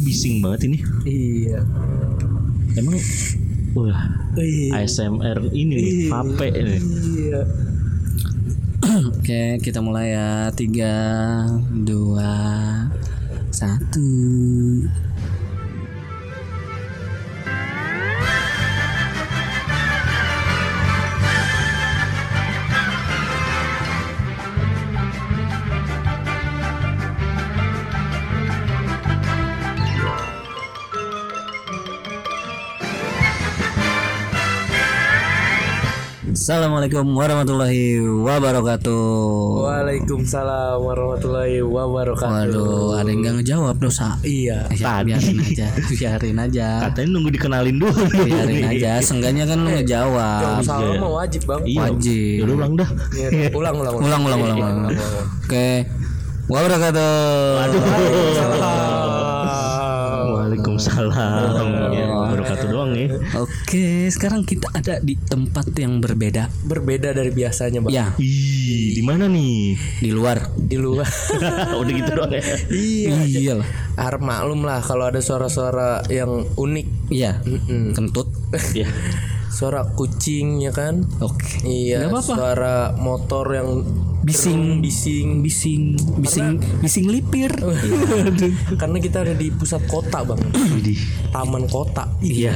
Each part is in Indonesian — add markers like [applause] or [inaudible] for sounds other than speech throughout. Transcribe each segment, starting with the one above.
bising banget ini. Iya. Emang wah Iya. ASMR ini nih, vape ini. Iya. [clears throat] Oke, kita mulai ya. Tiga, dua, satu. Assalamualaikum warahmatullahi wabarakatuh. Waalaikumsalam warahmatullahi wabarakatuh. Waduh, ada yang gak ngejawab dosa. Iya. Ya, biarin aja, biarin aja, Katanya nunggu dikenalin dulu. biarin aja. Seenggaknya kan lu ngejawab. Salam mah wajib bang. Iya. Wajib. Yaudah ulang dah. Iya, ulang ulang Ulang, ulang, ulang, ulang. Oke. Wabarakatuh. Waalaikumsalam. Ya. Oke, sekarang kita ada di tempat yang berbeda. Berbeda dari biasanya bang. Ya, Ih, di mana nih? di luar. Di luar. [laughs] Udah gitu doang ya. iya. Iya lah. Harap maklum lah kalau ada suara-suara yang unik. Iya. Mm-mm. Kentut. Ya. [laughs] Suara kucing ya kan. Oke. Iya. Nggak apa-apa. Suara motor yang Bising, bising. bising, bising, bising lipir. [laughs] Karena kita ada di pusat kota bang. Widih. Taman kota. Iya.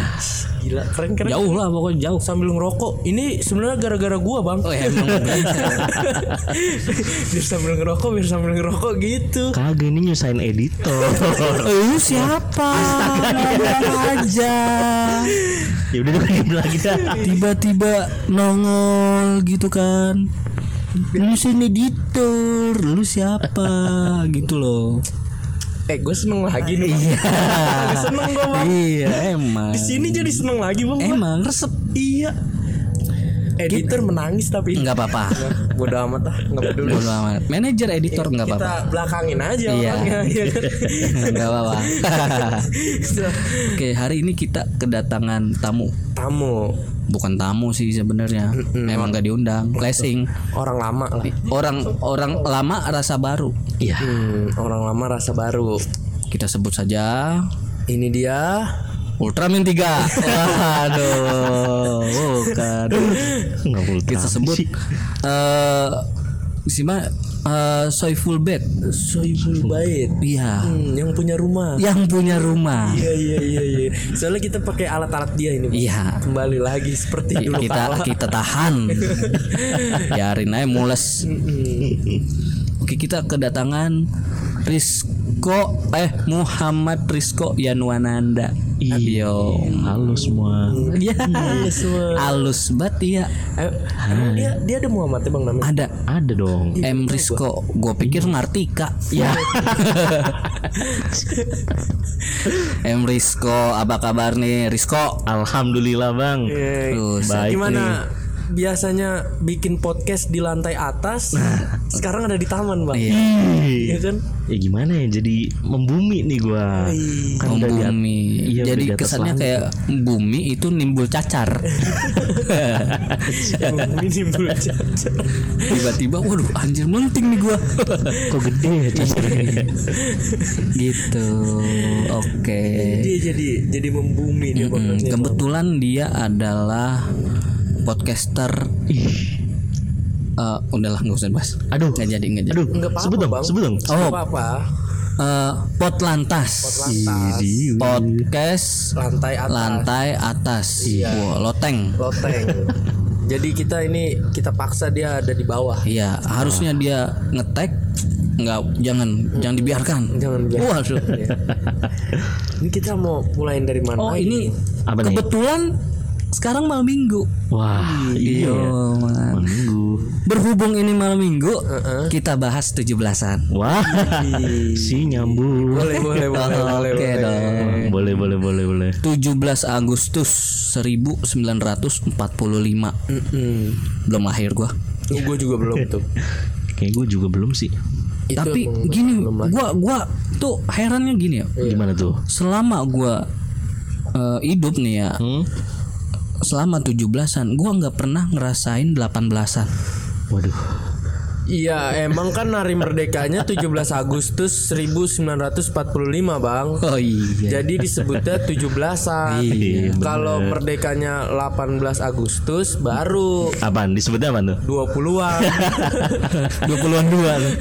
Gila keren keren. Jauh lah pokoknya jauh. Sambil ngerokok. Ini sebenarnya gara-gara gua bang. Oh emang [laughs] biar sambil ngerokok, biar sambil ngerokok gitu. Kagak ini nyusahin editor. [laughs] Lu siapa? Ngomong aja. ya udah lagi. [laughs] Tiba-tiba nongol gitu kan. Lu sini editor, lu siapa gitu loh. Eh, gue seneng lagi nih. Bang. seneng gue bang. Iya emang. Di sini jadi seneng lagi bang. Emang resep. Iya. Editor menangis tapi Nggak apa-apa. [laughs] Bodoh amat ah, nggak peduli. Bodo amat. Manajer editor nggak Kita apa-apa. belakangin aja Iya. orangnya. [laughs] Iya kan? Nggak apa-apa. [laughs] Oke hari ini kita kedatangan tamu. Tamu Bukan tamu sih sebenarnya. Emang nggak diundang. Blessing. orang lama lah. Orang orang lama rasa baru. Iya. Hmm, orang lama rasa baru. Kita sebut saja Ini dia Ultraman 3 Waduh Bukan boleh Kita sebut eh Sima eh Soiful Bed Soibul Bait. Iya Hmm, yang punya rumah. Yang punya rumah Iya iya iya iya. Soalnya kita pakai alat-alat dia ini. Iya Kembali lagi seperti dulu kita kita tahan [laughs] biarin aja mules. Oke kita kedatangan Rizko eh Muhammad Rizko Yanuananda. Iyo Halo semua. ya semua. halus banget ya Eh, emang dia dia ada Muhammad ya bang namanya? ada. Ada dong. M Rizko gue pikir Martika. Ya. M Rizko apa kabar nih Rizko Alhamdulillah bang. Eh, Terus Baik gimana biasanya bikin podcast di lantai atas, sekarang ada di taman bang. iya Iya kan? Ya gimana ya jadi membumi nih gua. Kan udah di at- bumi Iya, udah jadi kesannya langit. kayak bumi itu nimbul cacar Ini belum cacat. tiba-tiba waduh anjir melenting nih gua Kok gede ya cacarnya? gitu oke Dia jadi jadi membumi dia Hmm, kebetulan dia adalah podcaster Eh, udahlah nggak usah bahas Aduh. nggak jadi nggak jadi Aduh, Nggak apa-apa, sebut dong, Bang. sebut dong. Oh. apa-apa. Eh, Potlantas Lantas, podcast lantai atas, lantai atas Wah, loteng loteng. [laughs] Jadi kita ini kita paksa dia ada di bawah. Iya, harusnya dia ngetek nggak jangan jangan dibiarkan. Jangan biar. Waduh. [laughs] Ini kita mau mulain dari mana? Oh, ini Apa nih? Sekarang malam Minggu. Wah, iya. Oh, man. Minggu. Berhubung ini malam Minggu, kita bahas 17-an. Wah, si nyambung. Boleh boleh boleh Oh, boleh. Oke boleh. dong. Boleh, boleh, boleh, boleh. 17 Agustus 1945. Mm-mm. Belum lahir gua. Gue juga belum [laughs] tuh. Kayak gue juga belum sih. Itu Tapi belum- gini, gua gua tuh herannya gini ya. Gimana tuh? Selama gua eh, hidup nih ya, Hmm? Selama 17-an gua nggak pernah ngerasain 18-an. Waduh. Iya, emang kan hari merdekanya 17 Agustus 1945, Bang. Oh iya. Jadi disebutnya 17-an. Iya, Kalau merdekanya 18 Agustus baru Apaan? Disebutnya apa tuh? 20-an. 20-an [laughs] [laughs] dua nih.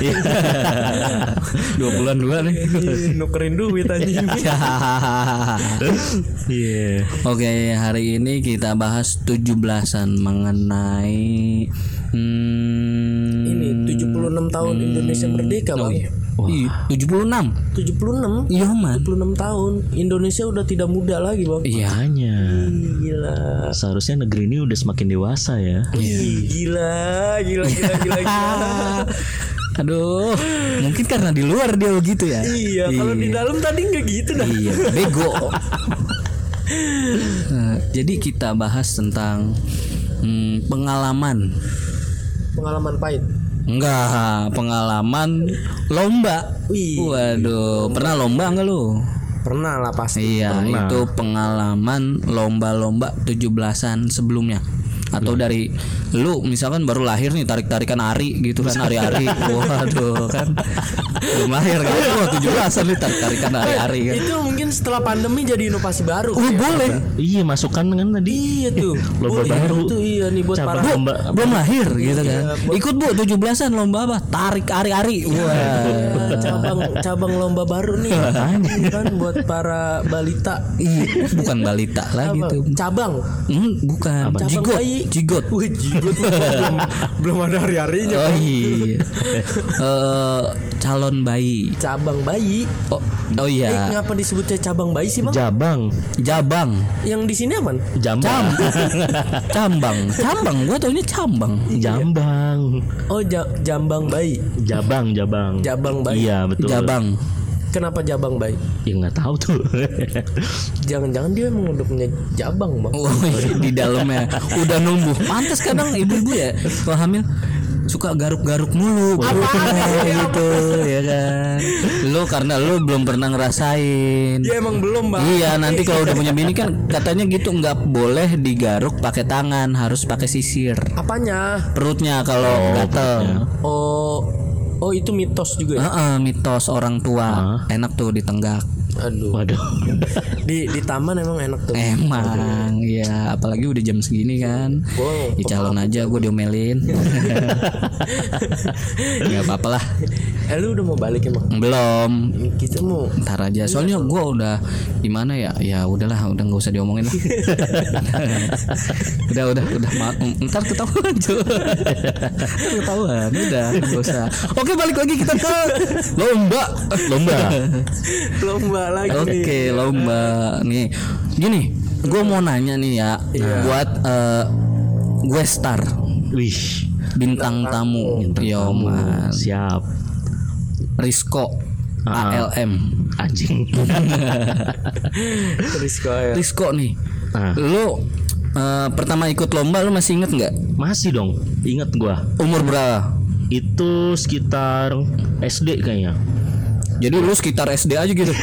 20-an dua nih. Nukerin duit anjing. [laughs] Iya. Oke, hari ini kita bahas 17-an mengenai hmm, Ini 76 tahun Indonesia merdeka, Bang. Ih, 76. 76 Iya, man. 76 tahun Indonesia udah tidak muda lagi, Bang. Iya. Hanya Gila. seharusnya negeri ini udah semakin dewasa ya. Ih, Gila, gila, gila, gila, gila. [laughs] Aduh, mungkin karena di luar dia begitu ya. iya, kalau di dalam tadi nggak gitu dah. Iya, bego. [laughs] Nah, jadi kita bahas tentang hmm, pengalaman. Pengalaman pahit. Enggak, pengalaman lomba. Wih. Waduh, pernah lomba enggak lu? Pernah lah pasti. Iya, itu pengalaman lomba-lomba 17-an sebelumnya. Atau dari lu misalkan baru lahir nih tarik-tarikan ari gitu kan ari-ari. [laughs] Waduh kan. Belum lahir kan. Wah, 17-an nih tarik-tarikan ari-ari kan. Itu mungkin setelah pandemi jadi inovasi baru. Oh, boleh. Iya masukkan kan tadi. Iya tuh. [laughs] Lomba baru. Itu iya nih buat Cabang para lomba. Belum lahir gitu kan. Ikut Bu 17-an lomba apa? Tarik ari-ari. Wah. Ya, cabang cabang lomba baru nih kan buat para balita. Ih, bukan balita lagi Apa? tuh. Cabang. Hmm, bukan. Cabang Jigot. bayi. Jigot. Wih, jigot belum belum ada hari-harinya. Oh iya. Eh, calon bayi. Cabang bayi. Oh, oh Eh, iya. ngapa disebutnya cabang bayi sih, Bang? Jabang, Jabang. Yang di sini apa? jambang, [laughs] Cambang. Cambang. Gua taunya cambang. jambang, Oh, ja- jambang bayi. jabang, jabang. Jabang bayi. Iya betul. Jabang. Kenapa jabang bayi? Ya nggak tahu tuh. Jangan-jangan dia emang udah punya jabang, Bang. Oh, iya, di dalamnya udah numbuh. Pantas kadang ibu-ibu ya kalau hamil suka garuk-garuk mulu [laughs] gitu ya kan lu karena lu belum pernah ngerasain Ya emang belum, Bang. Iya nanti kalau udah punya bini kan katanya gitu nggak boleh digaruk pakai tangan harus pakai sisir Apanya? perutnya kalau gatel. Oh, oh itu mitos juga ya. Heeh, mitos orang tua enak tuh ditenggak. Aduh. Waduh. [laughs] Di di taman emang enak tuh. Emang ya apalagi udah jam segini kan. Wow, Ya calon aja gue diomelin. [laughs] Gak apa-apa lah. Eh lu udah mau balik emang? Belum. Kita mau Ntar aja. Soalnya gue udah di mana ya? Ya udahlah, udah nggak usah diomongin lah. [laughs] udah, udah, udah. Ma- ntar ketahuan cuy. Ntar ketahuan. Udah, nggak usah. Oke, balik lagi kita ke lomba. Lomba. lomba lagi nih. Oke, lomba nih. Gini, gue mau nanya nih ya, buat eh, gue star Wih. bintang tamu, yo man, Siap. Risco Ah. ALM, Anjing. Terus kayak Risco nih, Ah. lu eh, pertama ikut lomba lu masih inget nggak? Masih dong. Ingat gua. Umur berapa? Itu sekitar SD kayaknya. Jadi lu sekitar SD aja gitu. [laughs]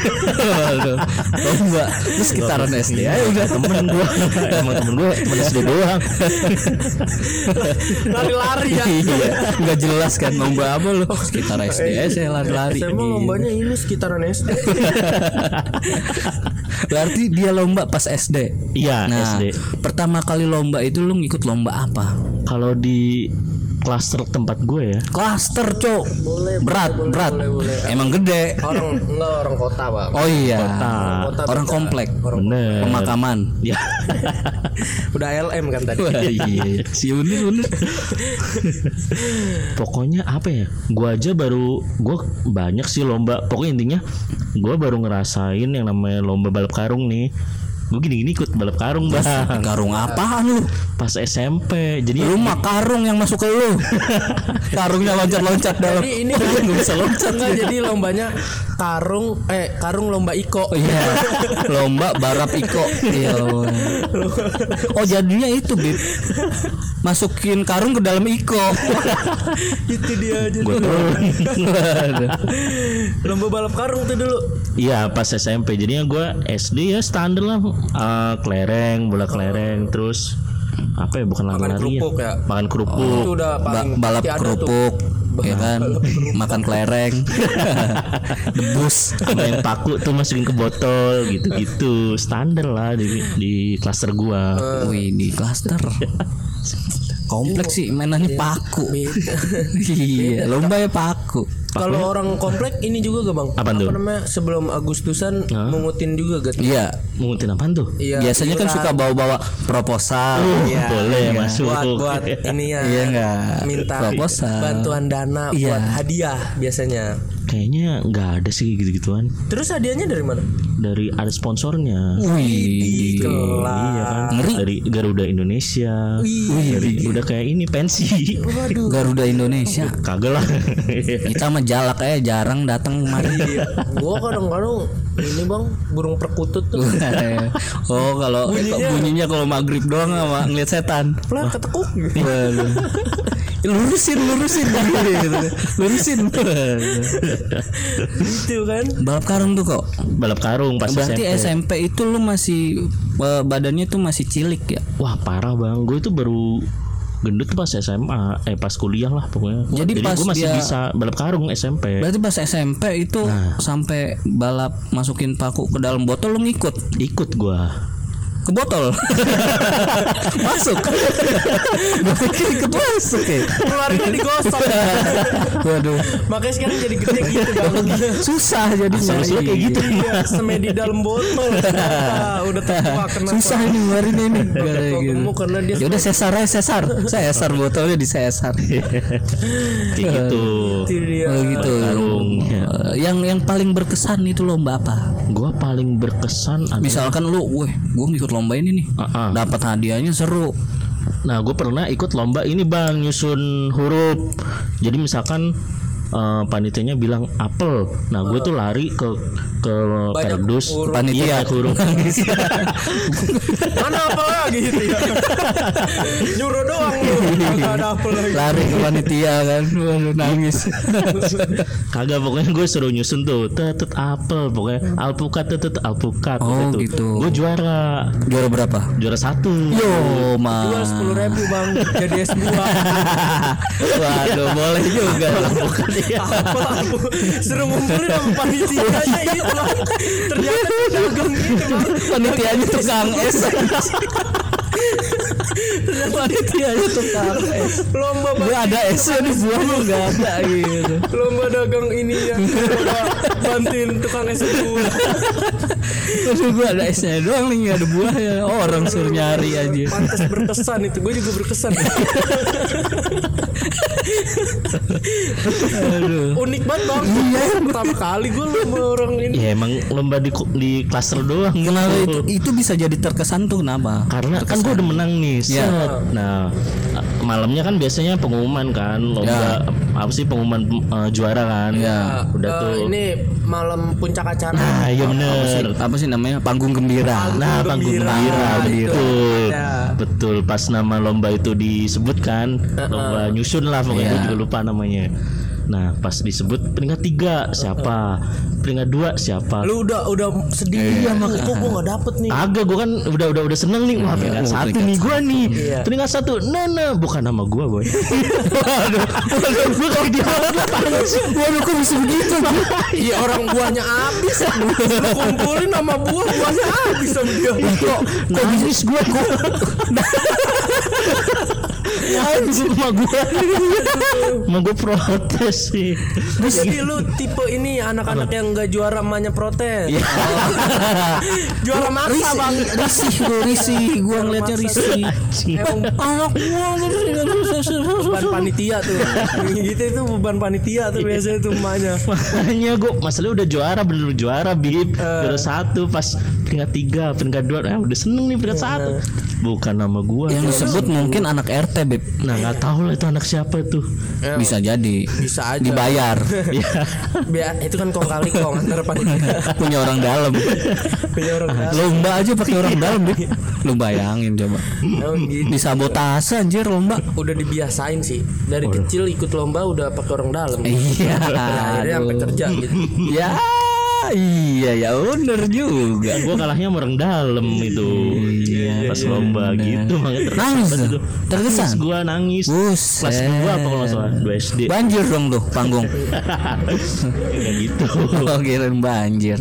lomba, lu sekitaran SD aja udah. Temen gua. Emang temen gua temen SD doang. [laughs] lari-lari ya. Iya, nggak jelas kan lomba apa lu? Sekitar SD aja saya lari-lari. Saya mau lombanya ini sekitaran SD. [laughs] Berarti dia lomba pas SD. Iya, Nah, SD. pertama kali lomba itu lu ngikut lomba apa? Kalau di klaster tempat gue ya. Klaster, Cok. berat, berat. Emang gede. Orang enggak orang kota, Bang. Oh iya. Kota Orang beda. komplek. Bener. Pemakaman. Ya. [laughs] Udah LM kan tadi. Wah, iya. Si Unir, Unir. Pokoknya apa ya? Gua aja baru gua banyak sih lomba. Pokoknya intinya gua baru ngerasain yang namanya lomba balap karung nih. Gue gini-gini ikut balap karung bang Karung apaan lu? Pas SMP Jadi Lu mah karung yang masuk ke lu. [laughs] Karungnya loncat-loncat dalam. Jadi ini [laughs] nggak bisa loncat. enggak jadi lombanya karung eh karung lomba iko. Oh iya, lomba barap iko. [laughs] Iya. Oh jadinya itu bib. Masukin karung ke dalam iko. Itu dia Waduh. Lomba balap karung tuh dulu. Iya pas SMP Jadinya gue SD ya standar lah Eh, Kelereng Bola kelereng Terus Apa ya bukan lari-lari kerupuk ya? Makan kerupuk Itu udah Ba- balap kerupuk. ya kan? makan kelereng. [laughs] Debus. Sama yang paku tuh masukin ke botol gitu-gitu. Standar lah di di klaster gua. Wih di klaster. [laughs] Kompleks sih mainannya paku. [laughs] iya lomba ya paku Kalau orang komplek ini juga gak bang? Apaan tuh? Apa namanya sebelum Agustusan mengutin juga gak? iya mengutin apaan tuh Iya. biasanya kan suka bawa-bawa proposal Iya. boleh masuk buat buat ini ya. Iya nggak? Minta Proposal. bantuan dana Iya. buat hadiah biasanya. kayaknya nggak ada sih gitu-gituan Terus hadiahnya dari mana? dari ada sponsornya wih iya kan dari Garuda Indonesia dari udah kayak ini pensi Garuda Indonesia kagak lah kita mah jalak aja jarang datang kemari Iya. Gua kadang-kadang ini bang burung perkutut tuh. [laughs] oh kalau bunyinya kalau maghrib doang sama ngeliat setan Lah ketekuk. Lurusin lurusin lurusin gitu kan. balap karung tuh kok balap karung pas berarti SMP. SMP itu lu masih eh, badannya tuh masih cilik ya wah parah bang gue itu baru gendut pas SMA eh pas kuliah lah pokoknya. Jadi pas gue masih dia- bisa balap karung SMP berarti pas SMP itu sampai balap masukin paku ke dalam botol lu ngikut? Ikut gue [laughs] ke botol masuk gue pikir ikut masuk ya Keluarnya digosok. waduh Makanya sekarang jadi gede gitu bang. susah jadinya Asal-usulnya kayak gitu. Iya, semedi dalam botol. Udah tua [laughs] kenapa? susah ini kemarin ini gitu. karena dia ya udah sesar aja sesar sesar botolnya di sesar [laughs] kayak gitu oh gitu. Eh, yang yang paling berkesan itu lomba apa gue paling berkesan misalkan lu weh gue ngikut lomba ini nih ah. dapat hadiahnya seru Nah, gue pernah ikut lomba ini bang nyusun huruf. Jadi misalkan eh, panitianya bilang apel, nah gue tuh lari ke ke kardus huruf. Panitia. Iya, huruf. [laughs] Mana apa lagi gitu ya? Nyuruh doang lu. Ada apa lagi. lari ke panitia kan waduh nangis [laughs] Kagak pokoknya gue suruh nyusun tuh tetet apel pokoknya alpukat tetet alpukat Oh, gitu. Gue juara juara berapa juara satu. yo Jual mas sepuluh ribu bang jadi S 2 [laughs] waduh boleh juga aku suruh ngumpulin sama panitianya itu bang? Ternyata dagang gitu bang. Panitianya tukang es. Panitianya tukang es. Lomba bang ada esnya di buah lu nggak ada gitu. Lomba dagang ini ya bantuin tukang es dulu Aduh gue ada esnya doang nih nggak ada buahnya orang suruh nyari aja. Pantas berkesan itu gue juga berkesan unik banget bang iya. Pertama kali gue lomba orang ini. Ya emang lomba di di klaster doang. kenapa itu? Itu bisa jadi terkesan tuh kenapa? Karena kan gue udah menang nih. Set. Nah, malamnya kan biasanya pengumuman kan lomba apa sih pengumuman eh, juara kan. Iya. Udah Eh, tuh. ini malam puncak acara Nah, iya apa sih, apa sih namanya panggung gembira Nah, panggung gembira. gembira, Itu betul. ada. Betul, pas nama lomba itu disebutkan, lomba nyusun lah pokoknya gue juga lupa namanya. Nah, pas disebut peringkat tiga siapa, peringkat dua siapa. lu udah udah sedih ya mak kok gue gak dapet nih. Agak gue kan udah udah udah seneng nih. Wah peringkat oh, satu peringkat nih gue nih. Iya. peringkat satu nah nah bukan nama gue boy. Waduh kayak dia waduh kok bisa begitu? Iya orang buahnya habis. Lu kumpulin sama buah buahnya habis sama dia. Kok nangis gue kok [laughs] nangis sama gue sama gue protes sih. Jadi lu tipe ini anak-anak yang gak juara emaknya protes. Iya. [laughs] Juara maksa bang. risih gue risih. Gue ngeliatnya risih. Emang anak gua beban panitia tuh. Gitu itu beban panitia tuh biasanya tuh emaknya. Makanya gue masalahnya udah juara bener juara bib. Eh. juara satu pas peringkat tiga peringkat dua. Eh, udah seneng nih peringkat satu. Bukan nama gue yang disebut mungkin anak RT nah nggak tahu lah itu anak siapa tuh bisa jadi. Bisa aja. Dibayar. [laughs] Ya. Biar itu kan kong kali kong antara panitia punya orang dalam. Punya orang dalam. lomba aja pakai orang dalam beb lu bayangin coba. Emang gitu. Disabotase anjir lomba. Udah dibiasain sih. Dari kecil ikut lomba udah pakai orang dalam. Iya. Akhirnya sampai kerja gitu. Ya iya ya bener juga. Gue kalahnya mereng dalam itu. Pas lomba gitu makanya terkesan Nangis pas tuh? itu. Terkesan? Nangis gua nangis. Buset. Kelas 2 apa kalau nggak salah 2 SD. Banjir dong tuh panggung. [laughs] Kayak gitu. [laughs] Oh kirain banjir.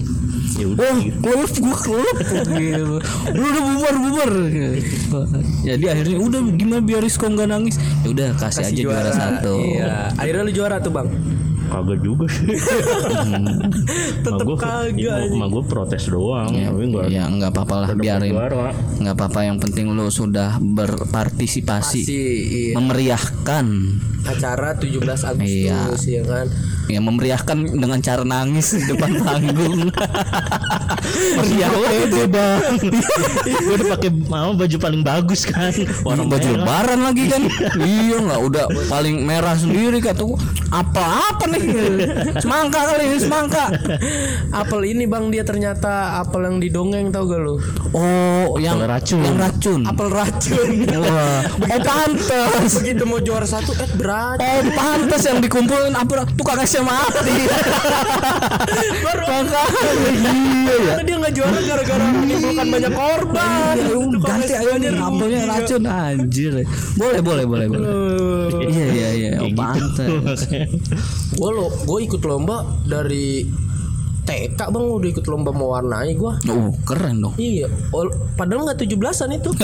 Ya udah Oh, gitu. klub gua klub gitu. Udah bubar bubar. Jadi akhirnya udah gimana biar Rizko nggak nangis? Ya udah kasih, aja juara, satu. Iya. Akhirnya lu juara tuh bang. Kagak juga sih. [laughs] Tetep gue kagak. Gue protes doang. Ya, Tapi nggak ya nggak apa-apa lah biarin. nggak apa-apa yang penting lu sudah berpartisipasi Si iya. memeriahkan acara 17 Agustus ya kan. ya memeriahkan dengan cara nangis di depan [laughs] panggung meriah Pede bang. gue udah pakai mau baju paling bagus kan. Warna baju lebaran lagi kan iya nggak udah paling merah sendiri kata gua, apa-apa nih [laughs] semangka kali ini semangka Apel ini bang dia ternyata apel yang didongeng tau gak lu? oh yang Apel racun. yang racun Apel racun. [laughs] wah oh pantes Begitu mau juara satu eh berat. Oh pantas yang dikumpulin apa tuh kakaknya mati. [laughs] Baru iya ya. Karena dia nggak juara gara-gara menimbulkan banyak korban. Ya Tukang ganti ayo nih apelnya racun anjir. Boleh boleh boleh boleh. Eh, Iya iya iya. Oh, gitu. pantas. Gue lo, gue ikut lomba dari TK bang udah ikut lomba mewarnai gue. Oh keren dong. Iya, ol- padahal nggak 17-an itu. [laughs]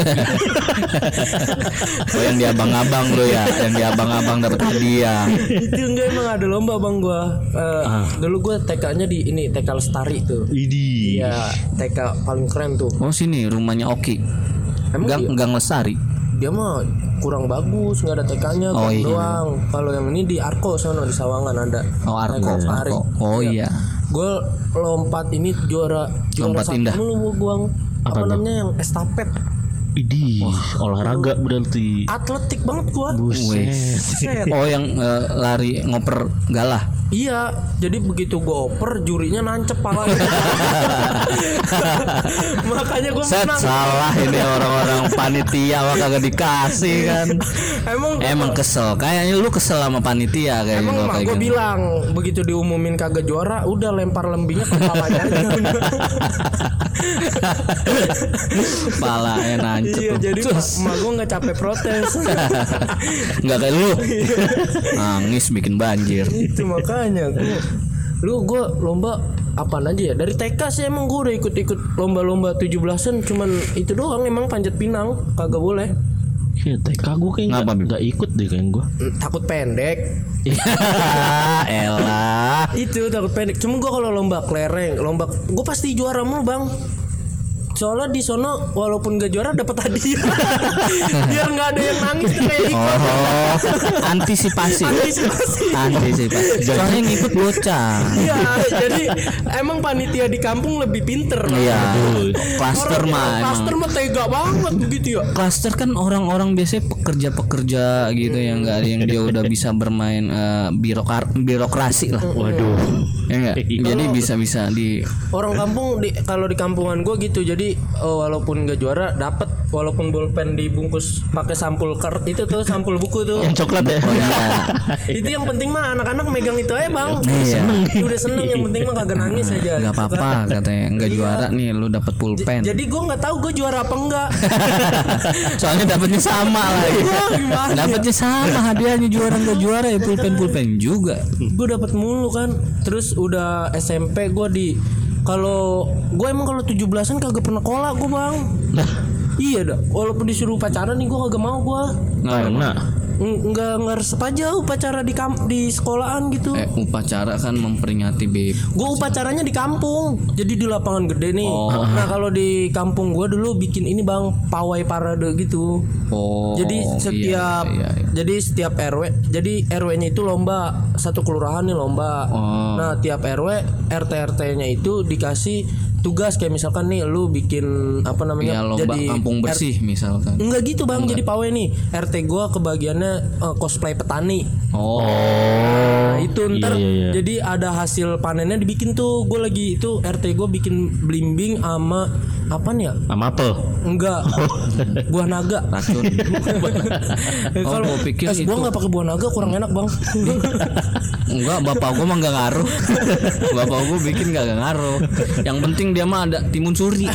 Oh yang di abang-abang lo ya, yang di abang-abang dapat hadiah. itu enggak emang ada lomba bang gua. Eh, Dulu gua TK-nya di ini TK Lestari tuh. Idi. Iya, TK paling keren tuh. Oh sini rumahnya Oki. Emang Gang iya? Gang Lesari. dia mah kurang bagus, nggak ada TK-nya Oh, iya. doang. Kalau yang ini di Arko sana di Sawangan ada. Oh Arko. Lestari. Arko. Oh iya. Gue lompat ini juara juara Lompat satu indah. mulu gua apa, Apa namanya yang estafet Idi. Olahraga berarti. atletik banget gua Buset. Set. Oh yang eh, lari ngoper galah. Iya, jadi begitu gue oper jurinya nancep pala. [laughs] [laughs] Makanya gue Set menang. salah ini orang-orang panitia mah kagak dikasih kan. [laughs] Emang Emang kesel. Kayaknya lu kesel sama panitia kayaknya Emang kayak gue gitu. bilang begitu diumumin kagak juara, udah lempar lembingnya ke kepalanya aja. Palanya iya, tuh. jadi [laughs] Cus. mak gue nggak capek protes. [laughs] Nggak kayak lu. Nangis bikin banjir. Itu makanya gue lu gue lomba apaan aja ya dari TK sih emang gue udah ikut-ikut lomba-lomba 17-an cuman itu doang emang panjat pinang kagak boleh Ya, TK gue kayaknya Ngapa, Bim? nggak ikut deh kayaknya gue. Mm, takut pendek [laughs] Elah. itu takut pendek cuma gua kalau lomba kelereng lomba gue pasti juara mulu bang soalnya di sono walaupun gak juara dapat hadiah [laughs] biar nggak ada yang nangis tuh kayak ikut Oh, antisipasi. Antisipasi. Antisipasi. Soalnya ngikut bocah. Iya, jadi emang panitia di kampung lebih pinter. Iya. Klaster Orang- mah Klaster emang. mah tega banget begitu ya. Klaster kan orang-orang biasanya pekerja-pekerja gitu yang enggak yang dia udah bisa bermain eh, birokar birokrasi lah. Waduh. Ya enggak? [laughs] Jadi bisa-bisa di Orang kampung di kalau di kampungan gue gitu. Jadi oh, walaupun gak juara dapat walaupun bolpen dibungkus pakai sampul kart itu tuh sampul buku tuh. Yang coklat ya. itu yang penting mah anak-anak megang itu aja bang. Iya. Udah seneng yang penting mah kagak nangis aja. nggak apa-apa katanya nggak juara nih lu dapat pulpen. Jadi gue nggak tahu gue juara apa enggak. [laughs] Soalnya dapatnya sama lagi. Ya? Dapatnya sama hadiahnya juara nggak juara ya pulpen pulpen juga. gue dapat mulu kan terus udah SMP gue di kalau gue emang kalau 17-an kagak pernah kolak gue bang. Nah, iya dah walaupun disuruh pacaran nih gue kagak mau gue karena nggak nggak resep aja upacara di kamp di sekolahan gitu Eh upacara kan memperingati beb. gue upacaranya di kampung jadi di lapangan gede nih Oh. nah kalau di kampung gue dulu bikin ini bang pawai parade gitu Oh. jadi iya, setiap iya, iya. jadi setiap RW jadi RW-nya itu lomba satu kelurahan nih lomba Oh. nah tiap RW RT RT-nya itu dikasih tugas kayak misalkan nih lu bikin apa namanya Ya lomba jadi kampung bersih misalkan. Enggak gitu bang, jadi pawai nih RT gua kebagiannya eh, cosplay petani. Oh, Nah, itu ntar iya, iya. jadi ada hasil panennya dibikin tuh. Gue lagi itu RT gue bikin blimbing sama apa nih ya? Sama apel. Enggak, [laughs] buah naga. racun. [laughs] Oh, Kalau gua pikir es buah itu. nggak pakai buah naga kurang enak bang. [laughs] Enggak, bapak gua mah enggak ngaruh. bapak gua bikin enggak ngaruh. Yang penting dia mah ada timun suri.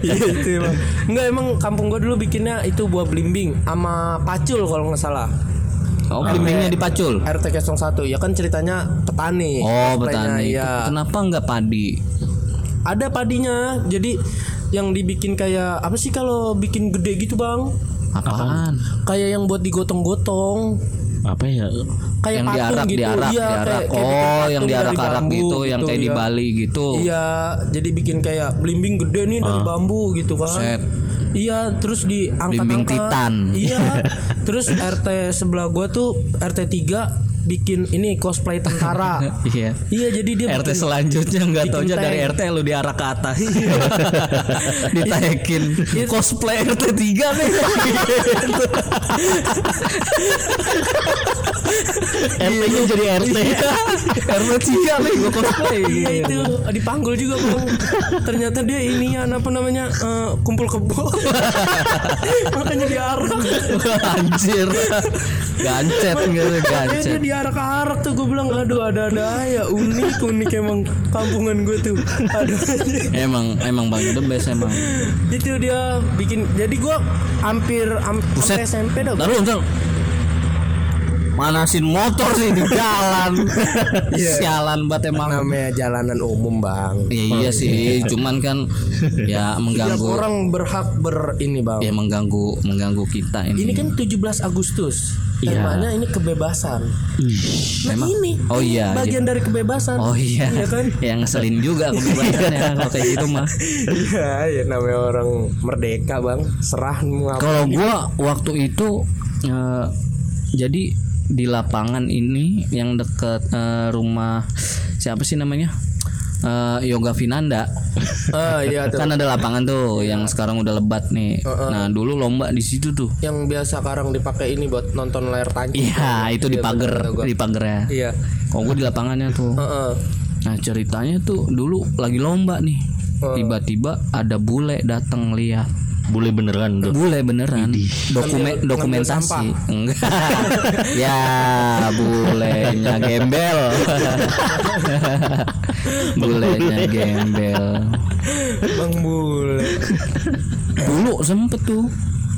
Iya itu emang. Enggak emang kampung gue dulu bikinnya itu buah blimbing sama pacul kalau nggak salah. Oh, bimbingnya dipacul. RT 01 ya kan ceritanya petani. Oh, petani. Iya. Kenapa enggak padi? Ada padinya. Jadi yang dibikin kayak apa sih kalau bikin gede gitu bang? Apaan? Kayak yang buat digotong-gotong. Apa ya? Kayak yang diarak, gitu. diarak, Iya, diarak. kayak- kayak oh, yang diarak-arak bambu gitu, yang kayak di iya. Bali gitu. Iya, jadi bikin kayak blimbing gede nih dari bambu gitu kan. Set. Iya, terus diangkat Blimbing titan. Iya. [laughs] terus RT sebelah gua tuh RT 3 bikin ini cosplay tentara. [laughs] Iya. iya, jadi dia RT bikin- selanjutnya nggak taunya dari. RT lu diarak ke atas. [laughs] Ditaekin cosplay RT 3 nih. [laughs] RT-nya jadi RT. RT 3 nih gua cosplay. Iya itu dipanggul juga bang. Ternyata dia inian apa namanya eh, kumpul kebo. Makanya diarak. Anjir. Gancet gitu, Makanya dia gancet. diarak-arak tuh gue bilang aduh ada-ada ya unik unik emang kampungan gue tuh. Aduh. Emang emang Bang the best emang. itu dia bikin jadi gue hampir Buset. SMP dah. Taruh. Manasin motor sih di jalan. [laughs] Sialan banget emang. namanya jalanan umum bang. Ya, iya sih, cuman kan ya mengganggu orang berhak ber ini bang. ya mengganggu mengganggu kita ini. Ini kan 17 Agustus. Iya. Temanya ini kebebasan. Nah Memang? ini, Oh iya, bagian dari kebebasan. Oh iya, Iya kan? [laughs] yang ngeselin juga kebebasan ya kalau kayak gitu mah. [laughs] Iya, ya namanya orang merdeka bang. Serah mau. Kalau gua waktu itu eh, jadi di lapangan ini yang deket eh, rumah siapa sih namanya Eh, Yoga Vinanda [laughs] Ah iya tuh. kan ada lapangan tuh yang sekarang udah lebat nih. Nah dulu lomba di situ tuh. Yang biasa sekarang dipakai ini buat nonton layar tancap. Iya itu di pagar di pagar ya. Iya. Kalau gua di lapangannya tuh. Heeh. Nah ceritanya tuh dulu lagi lomba nih. Tiba-tiba ada bule datang lihat. Bule beneran tuh. Bule beneran. Dokumen ngambil dokumentasi. Enggak. [laughs] ya bulenya gembel. [laughs] bulenya gembel. Bang Bule. Dulu sempet tuh.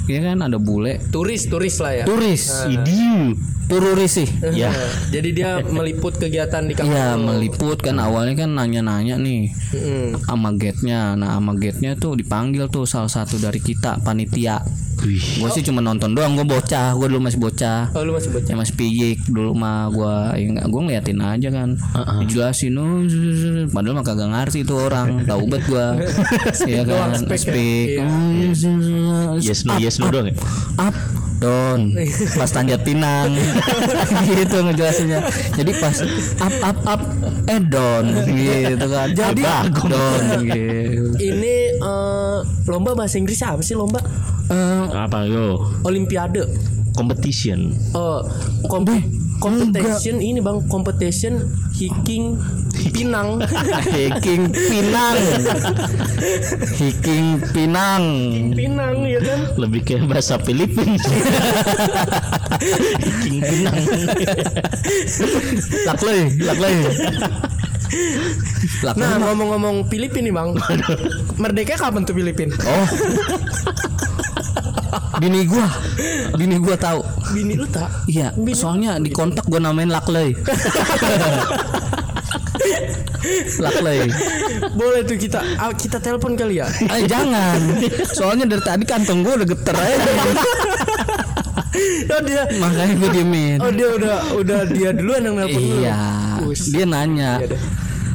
Ya kan ada bule Turis, turis lah ya. turis. Idiu. Tururis sih. Ya. [laughs] Jadi dia meliput kegiatan di kampung. Iya meliput kan awalnya kan nanya-nanya nih Mm-mm. sama gate-nya. Nah sama gate-nya tuh dipanggil tuh salah satu dari kita panitia. Wih. Gue sih cuma nonton doang. Gue bocah. Gue dulu masih bocah. Oh lu masih baca. Ya masih piyik dulu mah gue ya, gue ngeliatin aja kan. Dijelasin oh, padahal mah kagak ngerti tuh orang. Tahu bet gue. [laughs] Iya kan. Speak ya. Iya. Oh, yes, yes, yes. Yes no yes no doang ya. up down pas tanjat pinang [laughs] gitu ngejelasinnya jadi pas up up up eh down gitu kan jadi down gitu Ini eh, lomba bahasa Inggris apa sih lomba? Eh, Apa yo? Olimpiade. Competition. Oh, kom- competition ini bang, competition hiking Pinang. hiking pinang hiking pinang Pinang ya kan? Lebih kayak bahasa Filipin. King Pinang. lakley lakley Nah ngomong-ngomong Filipin nih bang, merdeka kapan tuh Filipin? oh bini gua bini gua tahu Bini lu tak? Iya, soalnya di kontak gue namain Lakley. [laughs] Lakley. Boleh tuh kita ah, kita telepon kali ya. Eh jangan. Soalnya dari tadi kantong gue udah geter aja. Oh dia, Makanya gue diemin. oh dia udah udah dia duluan yang nelpon. Iya. Dia nanya. Iya.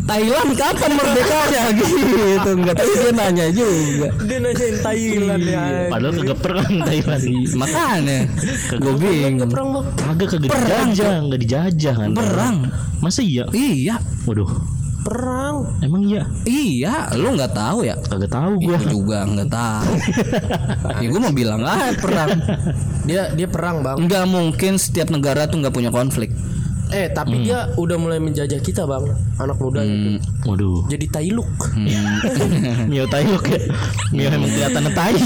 Thailand kapan merdekanya [laughs] gitu enggak tapi dia nanya juga. Dia nanyain Thailand ya. Padahal kagak [laughs] perang Thailand. Makanya gue bingung. perang bang. Kagak kagak dijajah, enggak dijajah kan. Perang. Masa iya? Iya. Waduh. Perang. Emang iya? Iya, lu nggak tahu ya? Kagak tahu gua. Gue juga nggak tahu. [laughs] ya gue mau bilang ah perang. [laughs] Dia dia perang, Bang. Nggak mungkin setiap negara tuh nggak punya konflik. Eh, tapi dia udah mulai menjajah kita, Bang. Anak muda Hmm. Waduh. Jadi Tailuk. [laughs] Mio Tailuk ya. Mio emang kelihatan tai.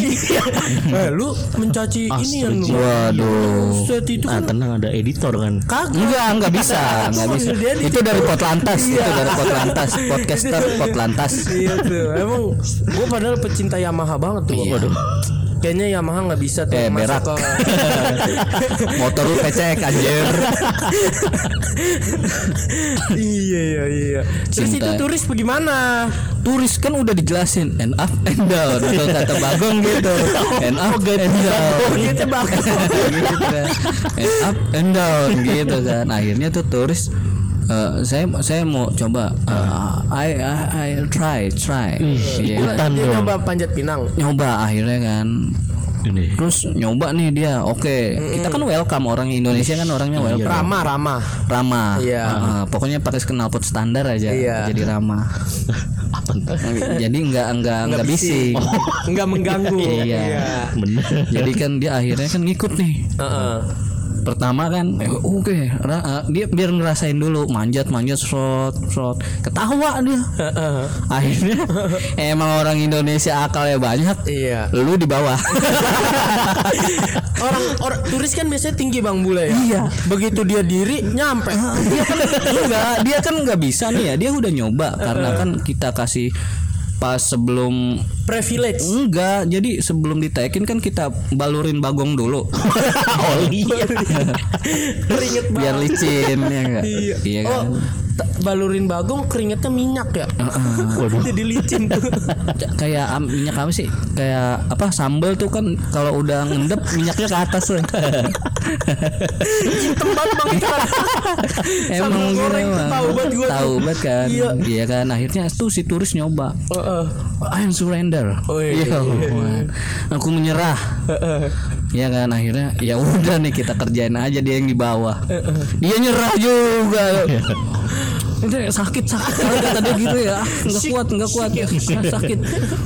[laughs] eh, lu mencaci ini yang lu. Waduh. Set itu Ah kan tenang ada editor kan. kagak. Enggak, enggak bisa, [laughs] enggak bisa. Itu dari Potlantas, itu dari Potlantas, podcaster Potlantas. Iya tuh. Emang gua padahal pecinta Yamaha banget tuh. Iya. Waduh. Kayaknya Yamaha nggak bisa tuh Eh, masuk berak. ke [laughs] Motor lu pecek anjir. Iya iya iya. Terus Cinta. itu turis bagaimana? Turis kan udah dijelasin and up and down. Kalau kata Bagong gitu. [laughs] And up and down. Gitu Bagong. [laughs] gitu kan. And up and down gitu kan. Akhirnya tuh turis eh, saya saya mau coba eh, I, I I try try Iya kan? Ikutan Dia nyoba panjat pinang. nyoba akhirnya kan Ini. terus nyoba nih dia oke kita kan welcome orang Indonesia kan orangnya welcome Ramah ramah. ramah Iya. Heeh, pokoknya pakai knalpot standar aja Iya. jadi ramah Apa jadi nggak nggak nggak bising Nggak mengganggu. Iya. Bener. jadi kan dia akhirnya kan ngikut nih Heeh. Pertama kan eh, oke ra- eh, dia biar ngerasain dulu manjat manjat shot shot ketawa dia [laughs] akhirnya [laughs] emang orang Indonesia akalnya banyak Iya. lu di bawah [laughs] Orang orang turis kan biasanya tinggi bang bule ya. Iya. Begitu dia diri nyampe. dia kan enggak dia kan nggak bisa nih ya dia udah nyoba karena kan kita kasih pas sebelum Privilege. enggak jadi sebelum ditekin kan kita balurin bagong dulu [laughs] oh iya. [laughs] Biar licin ya enggak Iya. iya Oh, kan t- balurin bagong keringetnya minyak ya. [laughs] Jadi licin tuh. kayak am- minyak apa sih kayak apa sambal tuh kan kalau udah ngendep minyaknya ke atas tuh Hitam banget [laughs] bang. emang tuh emang. tahu banget tuh. tahu banget kan Iya. iya kan akhirnya tuh si turis nyoba Heeh. I'm surrender. Oh, iya. Iya, Tuhan. aku menyerah. Ya kan akhirnya ya udah nih kita kerjain aja dia yang di bawah. Dia nyerah juga. [laughs] Itu sakit sakit kali kata dia gitu ya. Ah, Nggak kuat nggak kuat. Ah, sakit.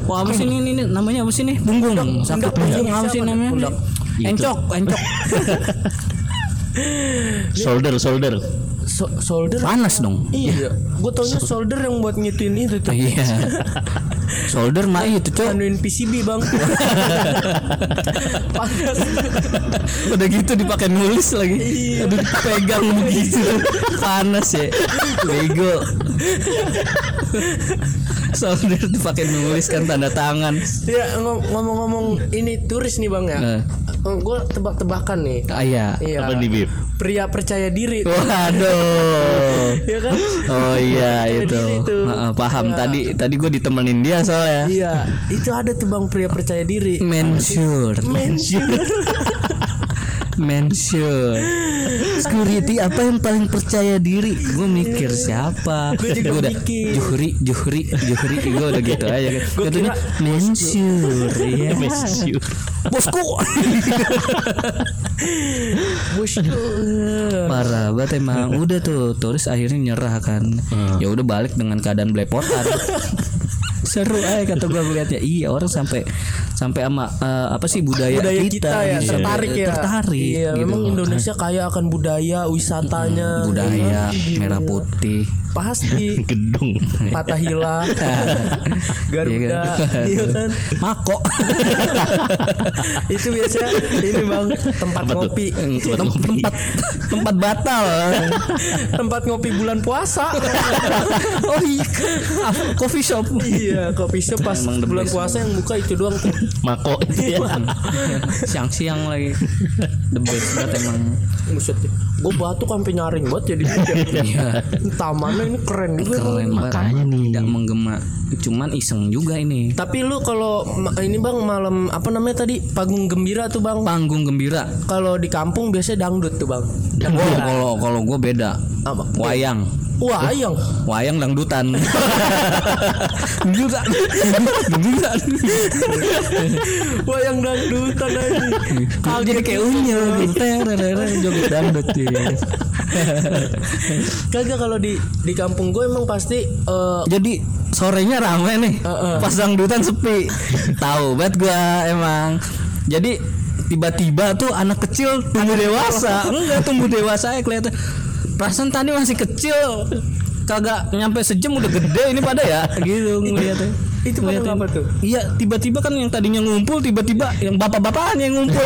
Wah apa sih ini, ini, ini namanya apa sih nih? Punggung. Sakit punggung apa sih namanya? Encok, encok. Solder, solder. So- solder. Panas dong. Iya. Gue taunya solder yang buat ngituin itu tuh. Iya. Solder mah itu cok. Anuin PCB bang. [laughs] Panas. Udah gitu dipakai nulis lagi. Iya. Aduh pegang begitu. Panas ya. Bego. Solder dipakai nulis kan tanda tangan. Ya ngom- ngomong-ngomong ini turis nih bang ya. Nah. Gue tebak-tebakan nih. Ah, iya. Iya. Apa nih Bib? Pria percaya diri. Waduh. [laughs] Iya kan? Oh iya Percaya itu. Heeh, paham Iya. tadi tadi gue ditemenin dia soalnya. Iya. Itu ada tuh bang pria percaya diri. Mensure. Mensure. [laughs] Mensure. Security apa yang paling percaya diri? Gue mikir siapa? Juga Gua udah mikir. Juhri, Juhri, Juhri. Gue udah gitu aja. Gua Katanya. [laughs] Ya. Messi. Bosku. [laughs] Bush. Parah banget emang. Udah tuh turis akhirnya nyerah kan. Ya udah balik dengan keadaan belepotan. [laughs] Seru aja kata gue ngeliatnya. Iya orang sampai sampai sama eh, apa sih budaya, budaya kita, ya gitu. tertarik ya. Tertarik. Iya, gitu. memang Indonesia kaya akan budaya, wisatanya. budaya Iya. merah putih. Pasti [laughs] Gedung. Patahila, [laughs] Garuda, iya kan. [laughs] Mako. Itu biasa ini bang tempat tuh? ngopi, tempat tempat tempat batal. tempat ngopi bulan puasa. oh iya. Coffee shop. iya, kopi shop pas Emang bulan puasa yang buka itu doang tuh. Mako itu ya. Siang-siang lagi. The best banget emang. Buset. Gue batuk sampai nyaring banget jadi Iya. Ini keren juga. Bang. Keren banget. Makanya nih. Tidak menggema. Cuman iseng juga ini. Tapi lu kalau ini bang malam apa namanya tadi panggung gembira tuh bang. Panggung gembira. Kalau di kampung biasanya dangdut tuh bang. Oh, kalau kalau gue beda. Apa? Wayang. Wayang. Wayang dangdutan. [laughs] Dangdutan. Dangdutan. Wayang dangdutan aja. Jadi kayak unyil gitu. Joget dangdut. Kagak kalau di di kampung gue emang pasti eh, Jadi sorenya rame nih. Pas dangdutan sepi. Tahu banget gua emang. Jadi tiba-tiba tuh anak kecil tumbuh dewasa. Enggak tumbuh dewasa ya kelihatan. Perasaan tadi masih kecil. Kagak nyampe sejam udah gede ini pada ya gitu ngeliatnya. Itu pada apa tuh? Iya, tiba-tiba kan yang tadinya ngumpul tiba-tiba yang bapak-bapakan yang ngumpul. [laughs]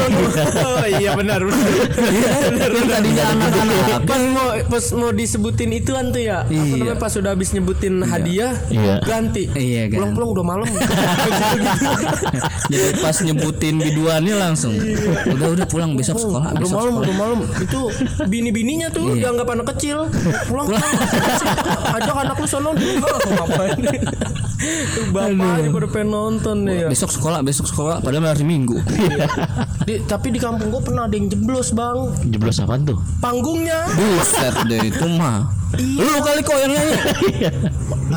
oh iya benar benar. Iya, yang tadinya anak-anak. pas mau pas mau disebutin ituan tuh ya. Apa Iya. namanya pas udah habis nyebutin hadiah Iya. ganti. Iya, kan. Pulang-pulang udah malam. [laughs] Jadi pas nyebutin biduannya langsung. Udah udah pulang besok sekolah, udah besok malam udah malam itu bini-bininya tuh Iya. dianggap anak kecil pulang pulang [laughs] ajak anak lu sono ngapain tuh bapaknya pada pengen nonton nih ya Besok sekolah, besok sekolah padahal hari Minggu. Di- tapi di kampung gua pernah ada yang jeblos bang Jeblos apaan tuh? panggungnya Buset deh itu mah. Lu kali kok yang nyanyi.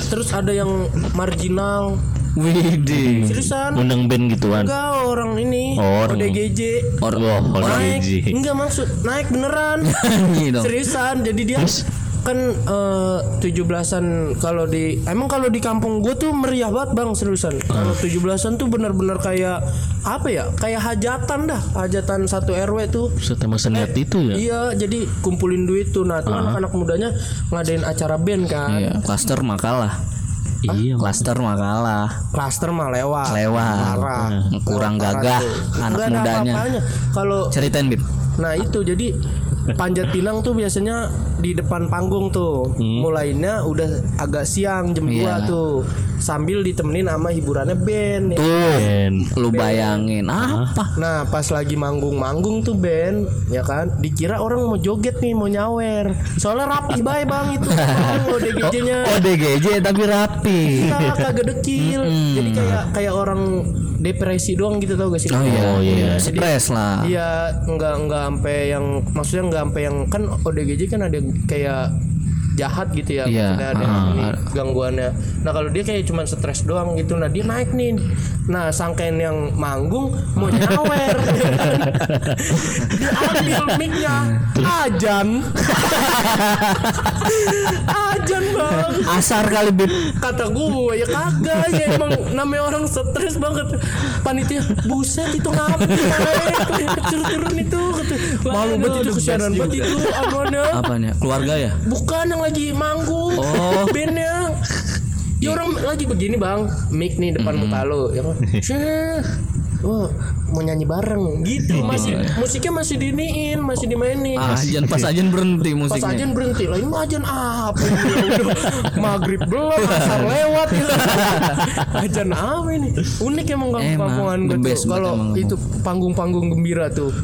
terus ada yang marginal Widih. seriusan Undang band gituan. enggak orang ini Oh, orang- ODGJ Or oh, naik ODGJ. enggak maksud naik beneran seriusan jadi dia kan eh, 17-an kalau di emang kalau di kampung gue tuh meriah banget bang seriusan kalau 17-an tuh bener-bener kayak apa ya kayak hajatan dah hajatan satu RW tuh Set emang seniat itu ya. iya jadi kumpulin duit tuh nah tuh anak-anak mudanya ngadain acara band kan Iya, klaster makalah. Iya. Klaster makalah. Klaster mah lewat Lewat. Parah. Kurang Parah gagah tuh. anak mudanya. kalau Ceritain Bib. Nah itu jadi panjat pinang tuh biasanya di depan panggung tuh mulainya udah agak siang jam 2 Hmm. Iya. tuh sambil ditemenin sama hiburannya band ya. Band. Lu bayangin apa? Nah pas lagi manggung-manggung tuh band ya kan dikira orang mau joget nih mau nyawer soalnya rapi bae bang itu [laughs] ODGJ-nya ODGJ tapi rapi. Kita kagak dekil jadi kayak kayak orang depresi doang gitu tau gak sih Oh iya, Oh, iya. Stres lah. Iya, nggak nggak sampai yang maksudnya nggak sampai yang kan ODGJ kan ada kayak jahat gitu ya, maksudnya ada ini, gangguannya. Nah kalau dia kayak cuma stres doang gitu, nah dia naik nih. Nah sangkain yang manggung mau nyawer, dia [laughs] ambil micnya, ajan, [laughs] ajan bang. Asar kali Bib. Kata gue ya kagak ya emang namanya orang stres banget panitia buset itu ngapain turun-turun itu malu banget itu kesianan banget itu apanya Apanya? Keluarga ya? bukan yang lagi manggung Oh. bandnya ya orang lagi begini bang. Mic nih depan muka lo ya kan. [laughs] Oh, mau nyanyi bareng. Gitu masih musiknya masih diniin masih dimainin. Ajan pas ajan berhenti Pas musiknya. ajan berhenti. Lah ini ajan apa ini? Maghrib belum [laughs] asar lewat gitu. ajan apa ini? Unik emang kampung Emang, kampungan tuh. kalau itu panggung-panggung gembira tuh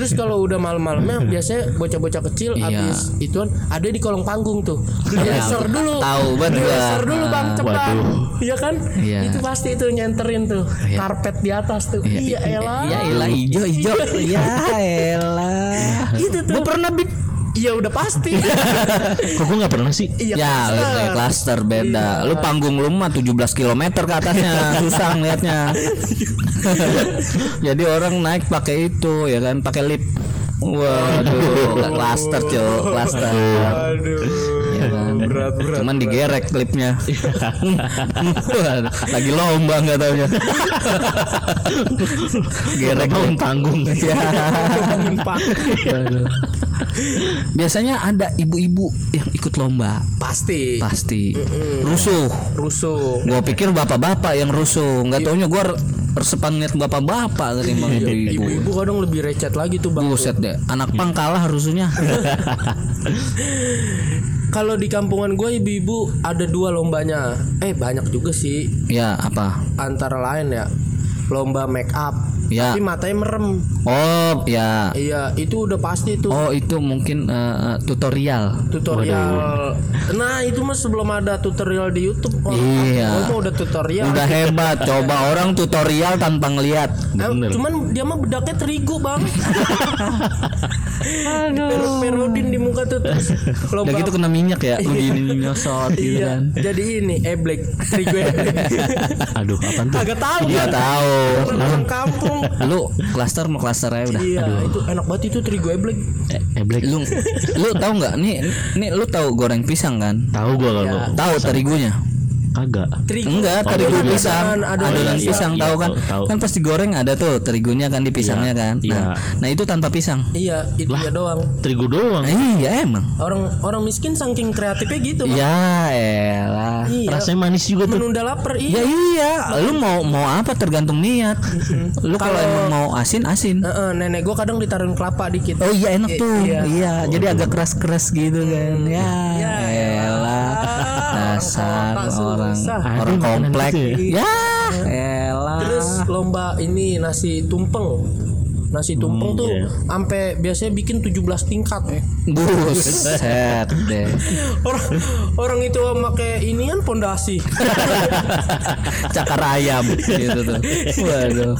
Terus kalau udah malam-malamnya [laughs] biasanya bocah-bocah kecil Iya. habis ituan ada di kolong panggung tuh. Geser dulu. Tahu banget gua. Geser dulu Bang cepat. Waduh. Iya kan? Iya. Itu pasti itu nyenterin tuh. Karpet di atas tuh. Iya elah. Ya elah hijau hijau. [laughs] Ya elah. Itu tuh. Gue pernah Bib. Iya udah pasti. [laughs] Kok gue nggak pernah sih? Iya Ya, klaster. kayak klaster beda. Lu panggung lu mah 17 km ke atasnya, susah ngeliatnya. [laughs] Jadi orang naik pakai itu ya kan, pakai lift. Waduh, klaster, Cok, klaster. Aduh. Ya kan? Berat berat. Cuman digerek klipnya. Lagi lomba nggak taunya. Gerek Bangun panggung. Ya. Bangun panggung. Biasanya ada ibu-ibu yang ikut lomba. Pasti. Pasti. Rusuh. Rusuh. Gua pikir bapak-bapak yang rusuh. Nggak taunya gua resepan lihat bapak-bapak ketimbang ibu-ibu. Ibu-ibu kadang lebih recet lagi tuh bang. Buset deh, anak pang kalah rusuhnya. [laughs] Kalau di kampungan gue ibu-ibu ada dua lombanya. Eh banyak juga sih. ya apa? Antara lain ya lomba make up Ya. tapi matanya merem. Oh, ya. Iya, itu udah pasti tuh Oh, itu mungkin eh, eh, tutorial. tutorial. Nah, itu mah sebelum ada tutorial di YouTube. Oh, Iya. mah udah tutorial. Udah hebat. Coba orang tutorial tanpa ngeliat. Eh, Bener. cuman dia mah bedaknya terigu, Bang. [laughs] Aduh. Perodin di muka tuh terus Udah gitu kena minyak ya, begini nyosot gitu Iya, kan. jadi ini eblek, terigu eblek. [laughs] Aduh, apaan tuh? Agak tahu Iya kan? tahu. Orang kampung. Lu klaster mau klaster aja udah. Iya, itu enak banget itu terigu eblek. Eh, eh, Black. Lu lu tahu nggak nih nih lu tahu goreng pisang kan? Tahu gua kalau Ya. Tahu terigunya? Kagak. Terigu. Enggak, terigu adonan. pisang. Adonan Adonan pisang. pisang Iya, tahu kan? tahu, tahu. Kan pasti goreng ada tuh terigunya kan di pisangnya Iya, kan. Nah, iya. nah itu tanpa pisang. Iya, itu ya doang. Terigu doang. Eh, iya emang. Orang orang miskin saking kreatifnya gitu, Bang. Ya elah. Iya. Rasanya manis juga tuh. Menunda lapar Ya iya. iya, lu mau mau apa tergantung niat. Lu kalau emang mau asin asin. Heeh, nenek gua kadang ditaruhin kelapa dikit. Oh iya enak I- tuh. iya. Iya, jadi agak keras-keras gitu kan. Ya, Ya, elah. Dasar orang orang komplek. Ya, elah. Terus lomba ini nasi tumpeng. Nasi tumpeng tuh iya. sampai biasanya bikin 17 tingkat. Buset [laughs] deh. Orang orang itu pakai ini kan pondasi. [laughs] Cakar ayam gitu tuh. Waduh.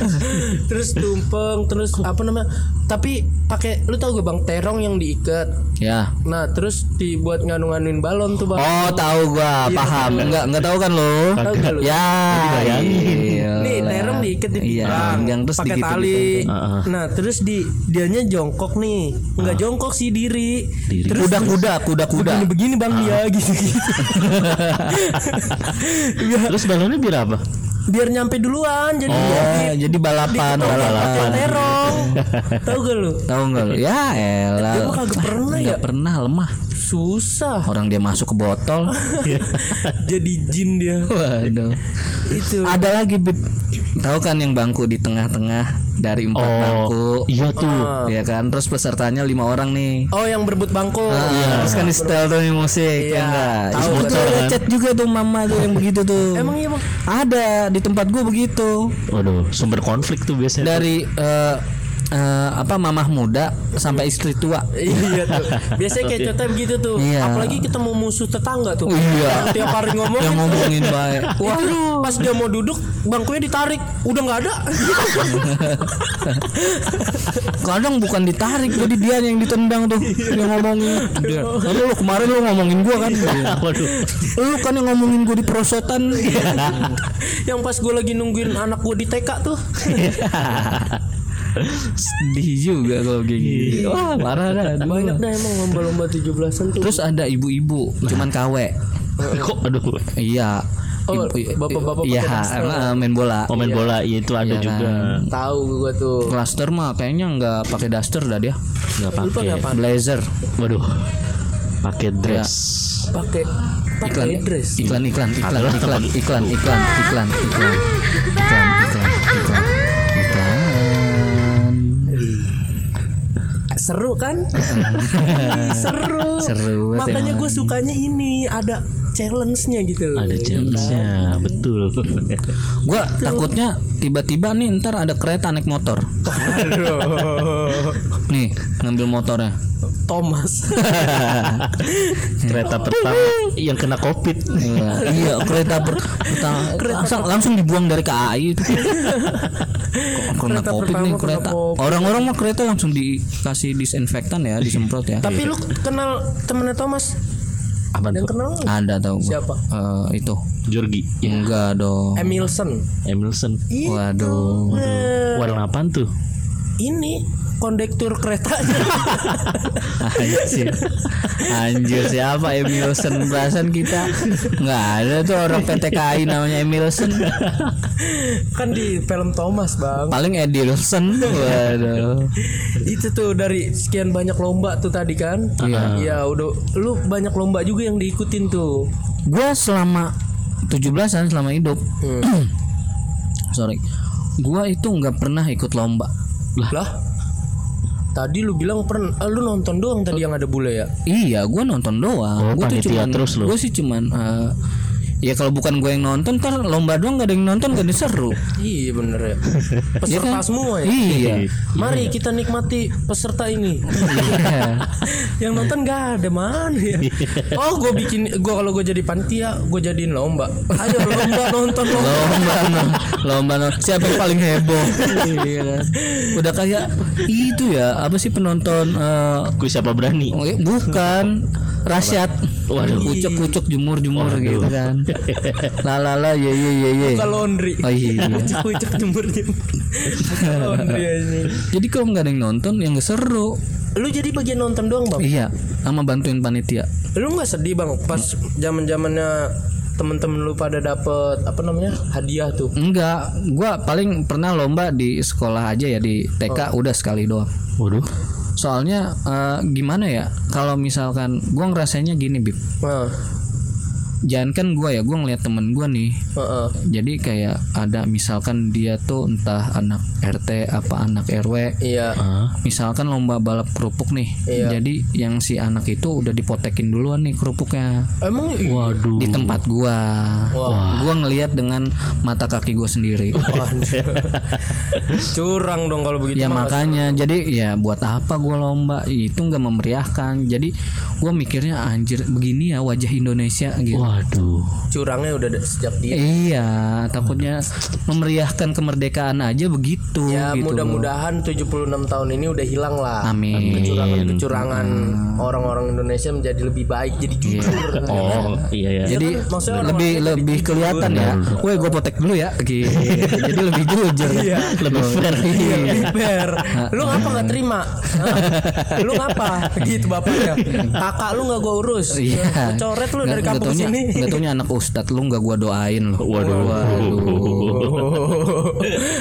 [laughs] terus tumpeng, terus apa namanya? Tapi pakai lu tau gak Bang terong yang diikat. Ya. Nah, terus dibuat nganu-nganuin balon tuh, Bang. Oh, tahu gua, paham. Enggak enggak tahu kan lu? Tahu gak lu? Ya, iya. Nih terong diikat di Iya, pinggang, yang terus pakai tali. Heeh. Nah, terus di dianya jongkok nih. Enggak jongkok sih diri. Diri. Terus Kuda-kuda, kuda-kuda. begini begini Bang ya gitu gitu. [laughs] Terus balonnya biar apa? Biar nyampe duluan jadi Oh, jadi balapan, balapan. terong. [laughs] Tahu gak lu? Tahu enggak lu? Ya elah. Dia mah kagak pernah ya. Nggak pernah lemah. Susah. Orang dia masuk ke botol. [laughs] jadi jin dia. Waduh. Itu. Ada lagi Bib. Tahu kan yang bangku di tengah-tengah dari empat Oh, bangku. iya tuh. Ya kan, terus pesertanya lima orang nih. Oh, yang berebut bangku. Ah, Terus kan di setel tuh nih musik Iya, ya enggak. tahu Itu ada kan? chat juga tuh mama tuh yang begitu tuh. Emang iya, Bang? Ada di tempat gua begitu. Waduh, sumber konflik tuh biasanya. Dari eh, eh, apa mamah muda sampai istri tua. iya tuh. Biasanya kayak contohnya begitu tuh. Iya. Apalagi ketemu musuh tetangga tuh. Iya. Tiap hari ngomong. Yang ngomongin baik. Wah, pas dia mau duduk, bangkunya ditarik, udah nggak ada. Kadang bukan ditarik jadi dia yang ditendang tuh yang ngomongin. Dia, "Lalu lu kemarin lu ngomongin gua kan? Waduh. Lu kan yang ngomongin gua di perosotan. yang pas gue lagi nungguin anak gue di TK tuh. Sedih juga kalau kayak gini. Wah, parah dah. Banyak dah emang lomba-lomba 17-an tuh. Terus ada ibu-ibu cuman KW. Kok aduh. Iya. Oh, bapak-bapak Iya, eh, main bola. Pemain bola iya, itu ada Iya juga. kan. Tahu gue tuh. Cluster mah kayaknya nggak pakai daster dah dia. Enggak Lu pakai? Blazer. Waduh. Pakai dress. Pakai Iklan, pakai dress. iklan, iklan, iklan, iklan, iklan, iklan, iklan, iklan, iklan, iklan, iklan, iklan, iklan. Seru kan? [laughs] Seru. Seru Makanya gue sukanya ini ada challenge-nya gitu. Ada challenge-nya, betul. [laughs] Gua takutnya tiba-tiba nih ntar ada kereta naik motor. Nih ngambil motornya. Thomas. [laughs] Kereta pertama yang kena Covid. Iya, iya kereta per, pertama- langsung, langsung dibuang dari KAI itu. Kena Kereta covid nih kereta. Orang-orang mah kereta langsung dikasih disinfektan ya, disemprot ya. Tapi lu kenal temennya Thomas? Apa Yang tuh? kenal nggak? Ada tahu. Siapa? Eh, itu. Jorgi. Ya, Enggak dong. Emilson. Emilson. Waduh. Warna apaan tuh? Ini kondektur keretanya. [laughs] Anjir. Anjir siapa Emilson Perasaan kita nggak ada tuh orang PT KAI namanya Emilson kan di film Thomas, Bang. Paling Edilson Waduh Itu tuh dari sekian banyak lomba tuh tadi kan? Iya. Ya udah lu banyak lomba juga yang diikutin tuh. Gua selama 17an selama hidup [clears throat] Sorry Gua itu nggak pernah ikut lomba Lah. Tadi lu bilang pernah ah, lu nonton doang tadi yang ada bule ya? Iya, gue nonton doang. Oh, gue tuh cuman, terus lu. gue sih cuman eh, Ya kalau bukan gue yang nonton ntar lomba doang gak ada yang nonton gak ada seru. Iya bener ya. [laughs] Peserta kan? semua ya. Iya. Mari kita nikmati peserta ini. [laughs] yang nonton gak ada mana ya. Oh gue bikin gue kalau gue jadi panitia gue jadiin lomba. Ayo lomba nonton lomba. lomba no, lomba no. siapa yang paling heboh Iya kan? udah kayak itu ya apa sih penonton eh, Gue siapa berani? oh, eh, bukan rasyat Waduh. kucuk kucuk jemur jemur gitu kan la la la ye ye ye ye Buka laundry. oh iya Ucap jemur jemur. Buka [laughs] laundry anjing. jadi kalau nggak ada yang nonton yang nggak seru Lu jadi bagian nonton doang bang? iya sama bantuin panitia Lu nggak sedih bang pas zaman zamannya temen-temen lu pada dapet apa namanya hadiah tuh? enggak gua paling pernah lomba di sekolah aja ya di TK udah sekali doang Waduh. Soalnya eh, gimana ya kalau misalkan gua ngerasanya gini bib. Nah, jangan kan gua ya gua ngeliat temen gua nih heeh. jadi kayak ada misalkan dia tuh entah anak RT apa anak RW Iya. Ah. misalkan lomba balap kerupuk nih Iya. jadi yang si anak itu udah dipotekin duluan nih kerupuknya Emang i- Waduh. di tempat gua Wah. gua ngelihat dengan mata kaki gua sendiri [laughs] curang dong kalau begitu. ya makanya jadi ya buat apa gua lomba itu nggak memeriahkan jadi gua mikirnya anjir begini ya wajah Indonesia gitu Waduh. curangnya udah da- sejak dia. iya takutnya memeriahkan kemerdekaan aja begitu Ya gitu mudah-mudahan 76 tahun ini udah hilang lah. Amin. Kecurangan-kecurangan orang-orang Indonesia menjadi lebih baik, jadi jujur. Oh iya ya. Jadi kan, maksudnya lebih orang-orang lebih kelihatan ya. Woi, gue potek dulu ya. Gitu. Jadi lebih jujur. Iya. Lebih fair. Iya, lebih fair. [laughs] Lu ngapa nggak terima? [laughs] Lu ngapa? Gitu bapaknya. Kakak lu nggak gua urus. Iya. Coret lu dari kampung sini. Taunya- Nggak taunya anak ustadz lu nggak gua doain lu. Waduh.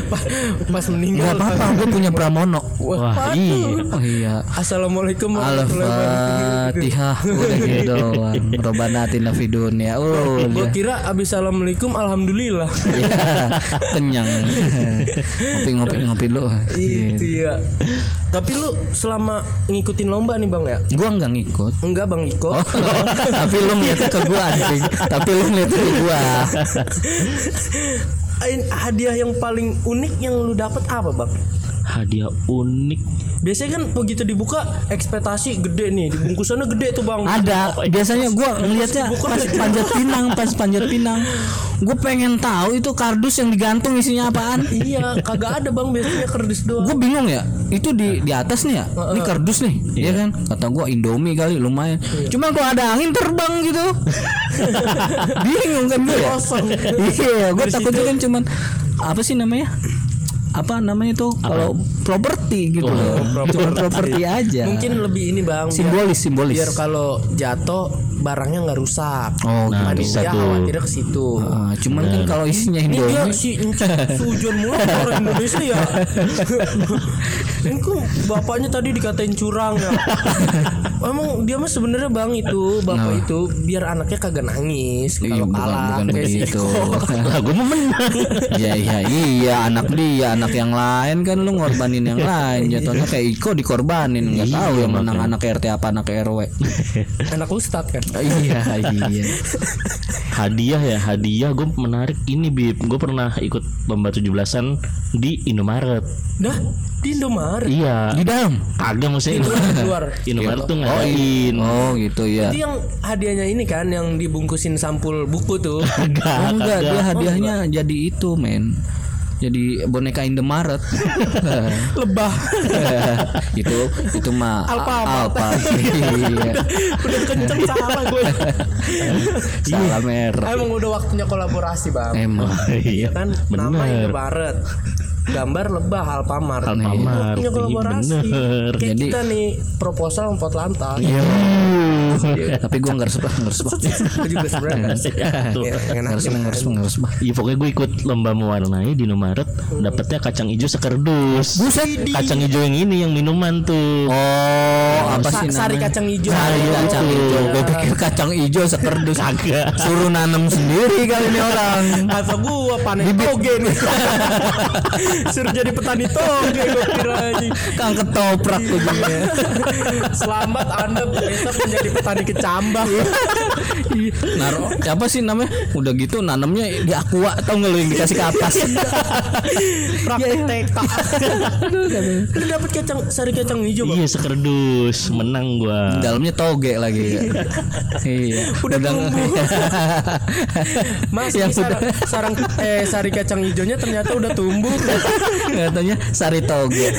pas, pas Gak meninggal. apa-apa, gue punya pramono. Wah, Wah, iya. Oh iya. Assalamualaikum warahmatullahi wabarakatuh. Al-Fatihah udah gitu doang. Robbana atina dunya. Oh, Gua udah. kira abis assalamualaikum alhamdulillah. Ya, kenyang. Ngopi-ngopi ngopi lu. Itu ya. Tapi lu selama ngikutin lomba nih bang ya? Gua nggak ngikut. Enggak bang Iko. Oh, [laughs] tapi lu ngeliat ke gua anjing. Tapi lu ngeliat ke gua. [laughs] Hadiah yang paling unik yang lu dapat apa bang? Hadiah unik. Biasanya kan begitu dibuka ekspektasi gede nih, dibungkusannya gede tuh bang. Ada. Biasanya gua ngeliatnya pas panjat pinang, pas panjat pinang. Gue pengen tahu itu kardus yang digantung isinya apaan. Iya, kagak ada bang biasanya kerdus doang. Gue bingung ya. Itu di di atas nih ya. Ini kardus nih, ya kan? Kata gua Indomie kali lumayan. Cuma kalau ada angin terbang gitu. [laughs] bingung kan gue. ya? Iya, gue takutnya kan cuman apa sih namanya? Apa namanya tuh kalau properti gitu loh. Cuma properti [laughs] aja. Mungkin lebih ini bang. biar- simbolis simbolis. Biar kalau jatuh barangnya nggak rusak. Oh, Nah, gitu. bisa ya tuh. khawatirnya ke situ. Ah, cuman kan kalau isinya Ini dia si Sujon mulu orang Indonesia ya. [laughs] Ini kok bapaknya tadi dikatain curang ya. [laughs] Emang dia mah sebenarnya bang itu bapak itu biar anaknya kagak nangis Iya, kalau bukan, kalah bukan kayak si begitu. Iko. Lah gue mau menang. Iya iya iya anak dia anak yang lain kan lu ngorbanin yang lain. [laughs] Jatuhnya kayak Iko dikorbanin nggak tahu yang menang anak RT apa anak RW [laughs] Anak ustad kan. [laughs] iya iya. Hadiah ya hadiah. Gue menarik ini bib. Gue pernah ikut lomba 17-an di Indomaret. Dah di Indomaret. iya. Di dalam? Kagak maksudnya Di luar, luar. Indomaret. Tuh oh, ngadain. oh gitu ya Itu yang hadiahnya ini kan yang dibungkusin sampul buku tuh. oh, enggak dia hadiahnya jadi itu men jadi boneka Indomaret. [laughs] Lebah. [laughs] itu itu mah Alfamart. apa [laughs] iya. Udah kenceng salah gue. salah merah Emang udah waktunya kolaborasi bang. emang iya. kan? Nama bener. Indomaret gambar lebah Alfamart Alfamart, punya iya, kolaborasi bener. kayak Jadi- kita nih proposal empat lantai Iya. [laughs] tapi gua nggak resep nggak resep Gua juga [laughs] sebenarnya. Ya, nggak resep nggak resep nggak resep Iya pokoknya gue ikut lomba mewarnai di Indomaret dapetnya kacang hijau sekerdus. Kacang hijau yang ini yang minuman tuh. Oh, apa sih sari kacang hijau Sari Iya, kacang hijau. Gue pikir kacang hijau sekerdus. Kagak. Suruh nanam sendiri kali ini orang. kata gua panen toge nih [laughs] suruh jadi petani toge gua kira anjing. Kang ketoprak tuh Iya. Selamat Anda besok menjadi petani kecambah. Iya, Naruh apa sih namanya? Udah gitu nanamnya di aqua atau nggak lu yang dikasih ke atas? [laughs] Praktek TK. Lu dapat kacang sari kacang hijau. Iya sekerdus, menang gua. Dalamnya toge lagi. iya. Udah tumbuh. Mas, Yang ini sarang, sarang eh sari kacang hijaunya ternyata udah tumbuh. Katanya sari toge.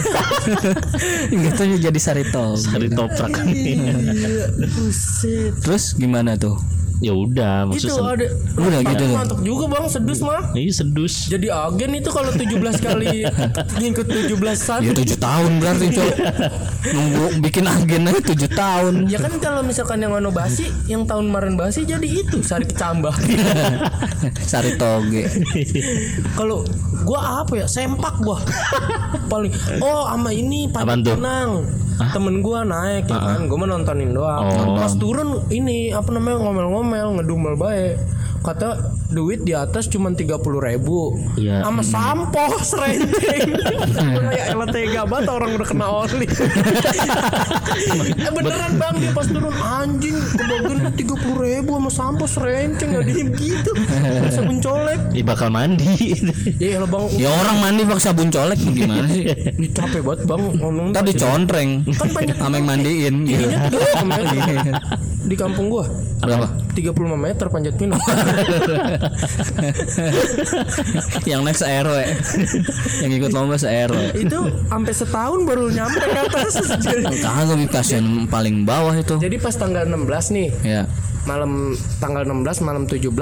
[laughs] Katanya jadi sari toge. Dari toprak. Iya. Terus gimana tuh? ya udah Itu maksudnya. ada Udah gitu tuh. Mantap juga, Bang, sedus mah. Iya sedus. Jadi agen itu kalau 17 kali ngikut 17 san. Ya tujuh tahun berarti cok. Nunggu bikin agen aja tujuh tahun. Ya kan kalau misalkan yang anu basi, yang tahun kemarin basi jadi itu sari kecambah. [laughs] sari toge. kalau gua apa ya? Sempak gua. Paling oh sama ini Apaan tuh? Pinang. Temen gua naik ya kan, gua mah nontonin doang. Oh. Pas turun ini apa namanya ngomel-ngomel, ngedumel baik. Kata duit di atas cuma tiga puluh ribu, Iya. sama sampo [laughs] serenceng. Kayak elah tega banget orang udah kena oli. eh beneran bang dia pas turun anjing kebagian tiga puluh ribu sama sampo serenceng nggak diem gitu. Bisa mencolek. Ih bakal mandi. Ya bang, Ya orang mandi pakai sabun colek gimana sih? ini capek banget bang ngomong. Ntar dicontreng sama yang mandiin gitu. Di kampung gua Berapa? 35 meter panjat pinang. [laughs] yang next RW yang ikut lomba se RW itu sampai setahun baru nyampe ke atas. Kagak kasihan paling bawah itu Jadi pas tanggal 16 nih, ya malam tanggal 16 malam 17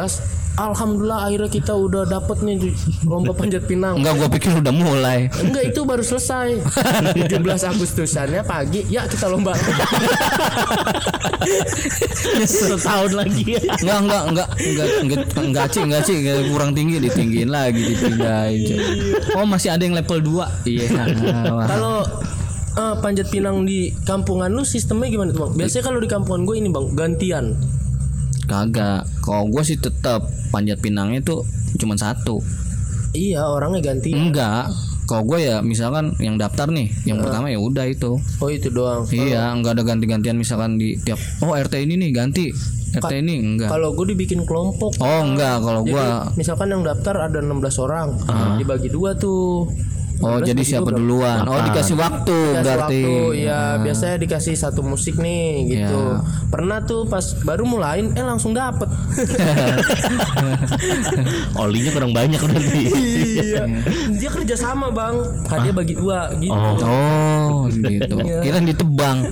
Alhamdulillah akhirnya kita udah dapet nih lomba panjat pinang. enggak gua pikir udah mulai Enggak itu baru selesai 17 [laughs] Agustusannya pagi Ya kita lomba [laughs] Setahun lagi. enggak enggak enggak enggak enggak enggak cik enggak cik. Kurang tinggi ditinggiin lagi dipindahin oh masih ada yang level 2 iya. [laughs] Kalau eh, panjat pinang di kampungan lu sistemnya gimana tuh bang? Biasanya kalau di kampungan gue ini bang gantian. Kagak. Kalau gua sih tetap panjat pinangnya tuh cuma satu. Iya orangnya ganti enggak kalau gue ya misalkan yang daftar nih yang pertama ya udah itu. Oh itu doang. Iya, enggak ada ganti-gantian misalkan di tiap oh RT ini nih ganti. RT ini enggak. Kalau gue dibikin kelompok Oh, enggak kalau gua misalkan yang daftar ada 16 orang Dibagi dua tuh Oh, 16 jadi siapa duluan? Oh, dikasih waktu Dikasih berarti. waktu, ya biasanya dikasih satu musik nih gitu. Ya. Pernah tuh pas baru mulain eh langsung dapet. [laughs] Olinya kurang banyak berarti. [laughs] iya. Dia kerja sama bang. Hadiah bagi dua gitu. Oh, gitu. Iya. Kira ditebang.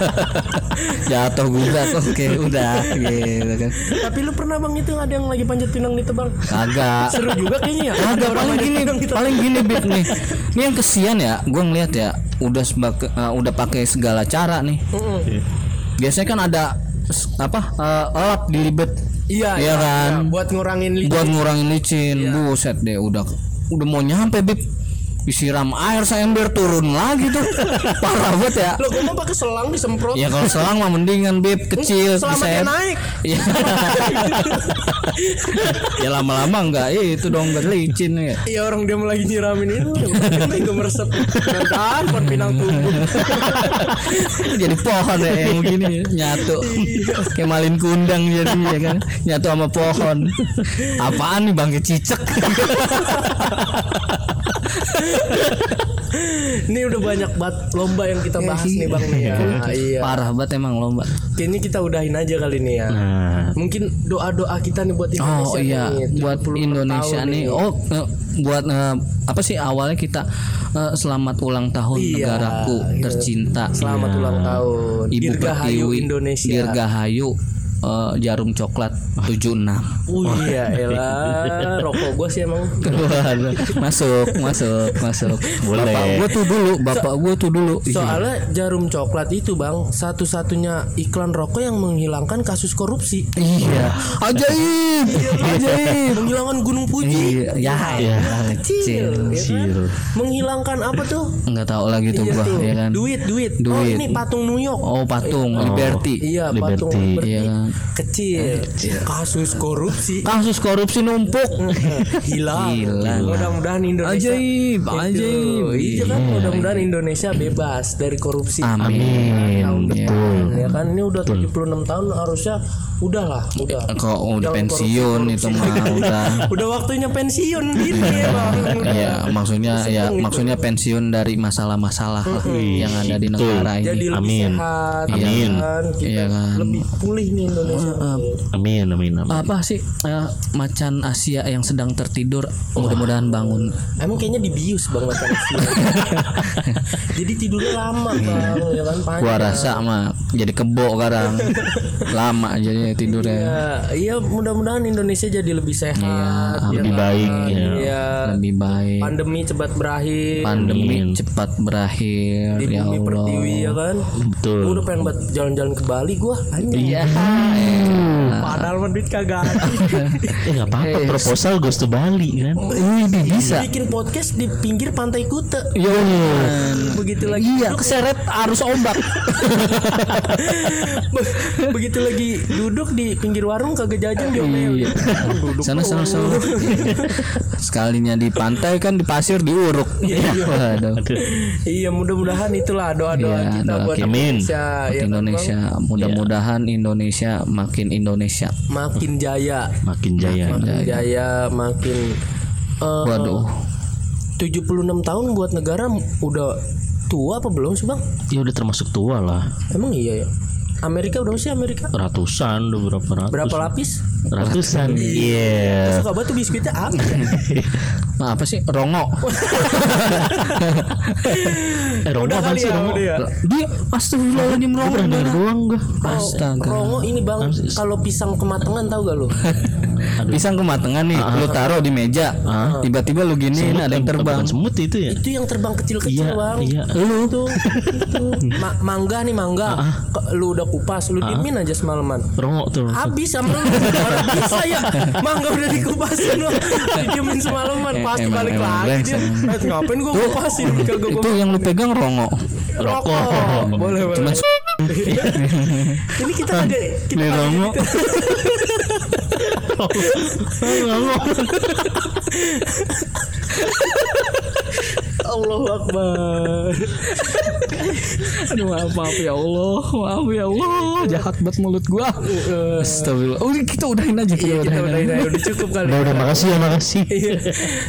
[laughs] Jatuh gugat. Oke, udah gitu kan. Tapi lu pernah bang itu ada yang lagi panjat pinang di tebang? Kagak. Seru juga kayaknya ya. Orang paling gini, paling gini Bib nih. Ini yang kesian ya, gue ngeliat ya, udah sebak, eh, udah pakai segala cara nih. Mm-mm. Biasanya kan ada apa eh, lap di libet Iya, Iya kan? iya, buat ngurangin licin. buat ngurangin licin. Iya. Buset deh, udah udah mau nyampe Bib. Disiram air seember turun lagi tuh. [laughs] Parah banget ya. Lo gue mau pakai selang disemprot. Ya kalau selang mah mendingan Bib kecil Selama dia diseet. naik. Iya. [laughs] ya lama-lama enggak itu dong berlicin ya. Iya orang dia lagi nyiramin itu Gue meresep Dan pot pinang tumbuh [laughs] jadi pohon ya yang begini nyatu kayak malin kundang jadi ya kan nyatu sama pohon apaan nih bangke cicek [laughs] Ini udah banyak banget lomba yang kita bahas nih bang nih ya. Iya. Parah banget emang lomba. Kayaknya kita udahin aja kali ini ya. Nah, Mungkin doa-doa kita nih buat Indonesia oh iya. nih, buat 70 Indonesia tahun nih. oh eh, buat eh, apa sih awalnya kita eh, selamat ulang tahun Iya, negaraku iya. tercinta. Selamat ulang tahun. Ibu Dirgahayu Pertiwi Indonesia. Dirgahayu eh, jarum coklat 76 Oh iya elah Rokok gue sih emang [laughs] masuk, masuk, masuk. Boleh. Bapak gua tuh dulu, bapak gua tuh dulu. Iya. Soalnya jarum coklat itu bang Satu-satunya iklan rokok yang menghilangkan kasus korupsi Iya. Ajaib. Ajaib. Menghilangkan gunung Fuji Iya, ya, ya, Kecil, ya kan? Kecil. Menghilangkan apa tuh Enggak tahu lagi tuh Iya gua, tuh, ya kan. Duit, duit Oh Duit. ini patung New York Oh, patung Liberty. Iya Liberty. patung Liberty. Iya kan. Kecil. Kasus korupsi Kasus korupsi numpuk. [laughs] hilang. Gila. Mudah-mudahan Indonesia Ajaib, Itu. ajaib. Iya kan mudah-mudahan Indonesia bebas dari korupsi. Amin. Tahun Ya. depan, ya kan ini udah 76 tahun harusnya udahlah, udah. Kok udah pensiun itu mah udah. [laughs] Udah waktunya pensiun gitu ya, Bang. Udah. Ya, maksudnya ya maksudnya pensiun dari masalah-masalah lah yang ada di negara Jadi ini. lebih Amin. sehat, Amin. ya kan? Kita Iya kan. lebih pulih nih Indonesia. Amin amin amin. Apa sih eh, macan Asia yang sedang tertidur mudah-mudahan bangun. Emang kayaknya dibius bang macan Asia. [laughs] Jadi tidurnya lama bang, ya kan panjang. Gua rasa mah jadi kebo sekarang. [laughs] Lama jadi tidurnya. Ya, iya mudah-mudahan Indonesia jadi lebih sehat, ya Lebih kan? baik ya. Iya. Lebih baik. Pandemi cepat berakhir. Pandemi Amin. cepat berakhir di ya bumi Allah. pertiwi ya kan. Betul. Gua udah pengen buat jalan-jalan ke Bali gua. Anjing. Iya. [laughs] Padahal mah duit kagak ada. Eh [laughs] nggak apa-apa proposal goes to Bali kan. Wih, bisa. Bikin podcast di pinggir pantai Kuta. Yo. Begitu lagi Iya, keseret arus ombak. [laughs] Be- begitu lagi duduk di pinggir warung kagak jajan diomel. Iya. Sana sana sana. Sekalinya di pantai kan di pasir diuruk. Waduh. Iya mudah-mudahan itulah doa-doa Iya, kita doa buat kita. Amin. Indonesia. Buat ya kan, Indonesia, mudah-mudahan Indonesia makin Indonesia. Makin jaya, Makin jaya. makin jaya, makin eh, Waduh. 76 tahun buat negara udah tua apa belum sih bang? Ya udah termasuk tua lah. Emang iya ya. Amerika udah sih Amerika? Ratusan udah berapa ratus? Berapa lapis? Ratusan. Iya. Suka banget tuh biskuitnya apa? Nah, [laughs] apa sih? Rongo. [laughs] Eh Udah apaan kali sih ya, udah ya. Dia astagfirullahaladzim Gue Rongo. pernah denger doang gue. Astaga. Rongo ini bang, kalau pisang kematangan tahu gak [laughs] Pisang kematangan nih, lu taruh di meja. Tiba-tiba lu gini ada yang terbang. Semut itu ya? Itu yang terbang kecil-kecil Iya, bang. iya. Lu tuh, itu. Ma- mangga nih mangga. Ke- Lu udah kupas, lu diemin aja semalaman. Rongo tuh. Habis sama lu Mana bisa ya Mangga udah dikupasin lu Didiemin semalaman Eh, Pasti emang- balik emang lagi dia. Eh, Ngapain gua kupasin Itu yang lu pegang rongo. rokok Boleh boleh Cuman [laughs] [laughs] Ini kita kagak Kita [laughs] Nih, kagak [laughs] [laughs] [laughs] Allahu Akbar. [laughs] Aduh maaf, maaf ya Allah Maaf ya Allah. Jahat banget mulut gua. Astagfirullah. Oh kita udahin aja kita Iya kita udahin udah aja. udah cukup kali Udah udah makasih ya makasih. Iya.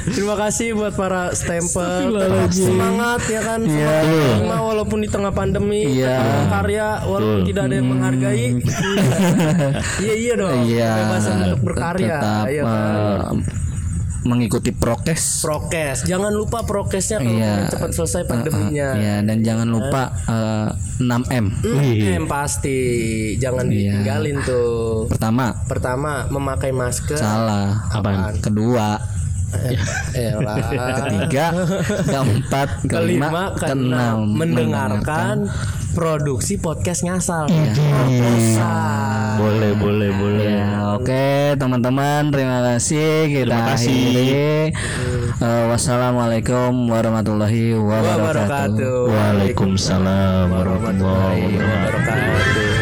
Terima kasih buat para stempel semangat ya kan? Semangat terima walaupun di tengah pandemi Iya. tetap karya walaupun tidak ada yang menghargai. [laughs] Iya iya dong. Iya. Kebebasan untuk berkarya. Tetap Ayo, kan. Mengikuti prokes. Prokes. Jangan lupa prokesnya kalau Iya. mau cepat selesai pandeminya. Ya dan jangan lupa eh, 6M Hmm, pasti. Jangan Iya. ditinggalin tuh. Pertama. Pertama memakai masker. Salah. Apaan? Kedua. Eh Ketiga. Keempat. Kelima kelima. Keenam. Keenam. Mendengarkan produksi podcast ngasal Iya. Proposal. Boleh boleh boleh. Ya, oke teman-teman terima kasih kita Terima kasih. akhiri. Eh, wassalamualaikum warahmatullahi wabarakatuh. wabarakatuh Waalaikumsalam warahmatullahi wabarakatuh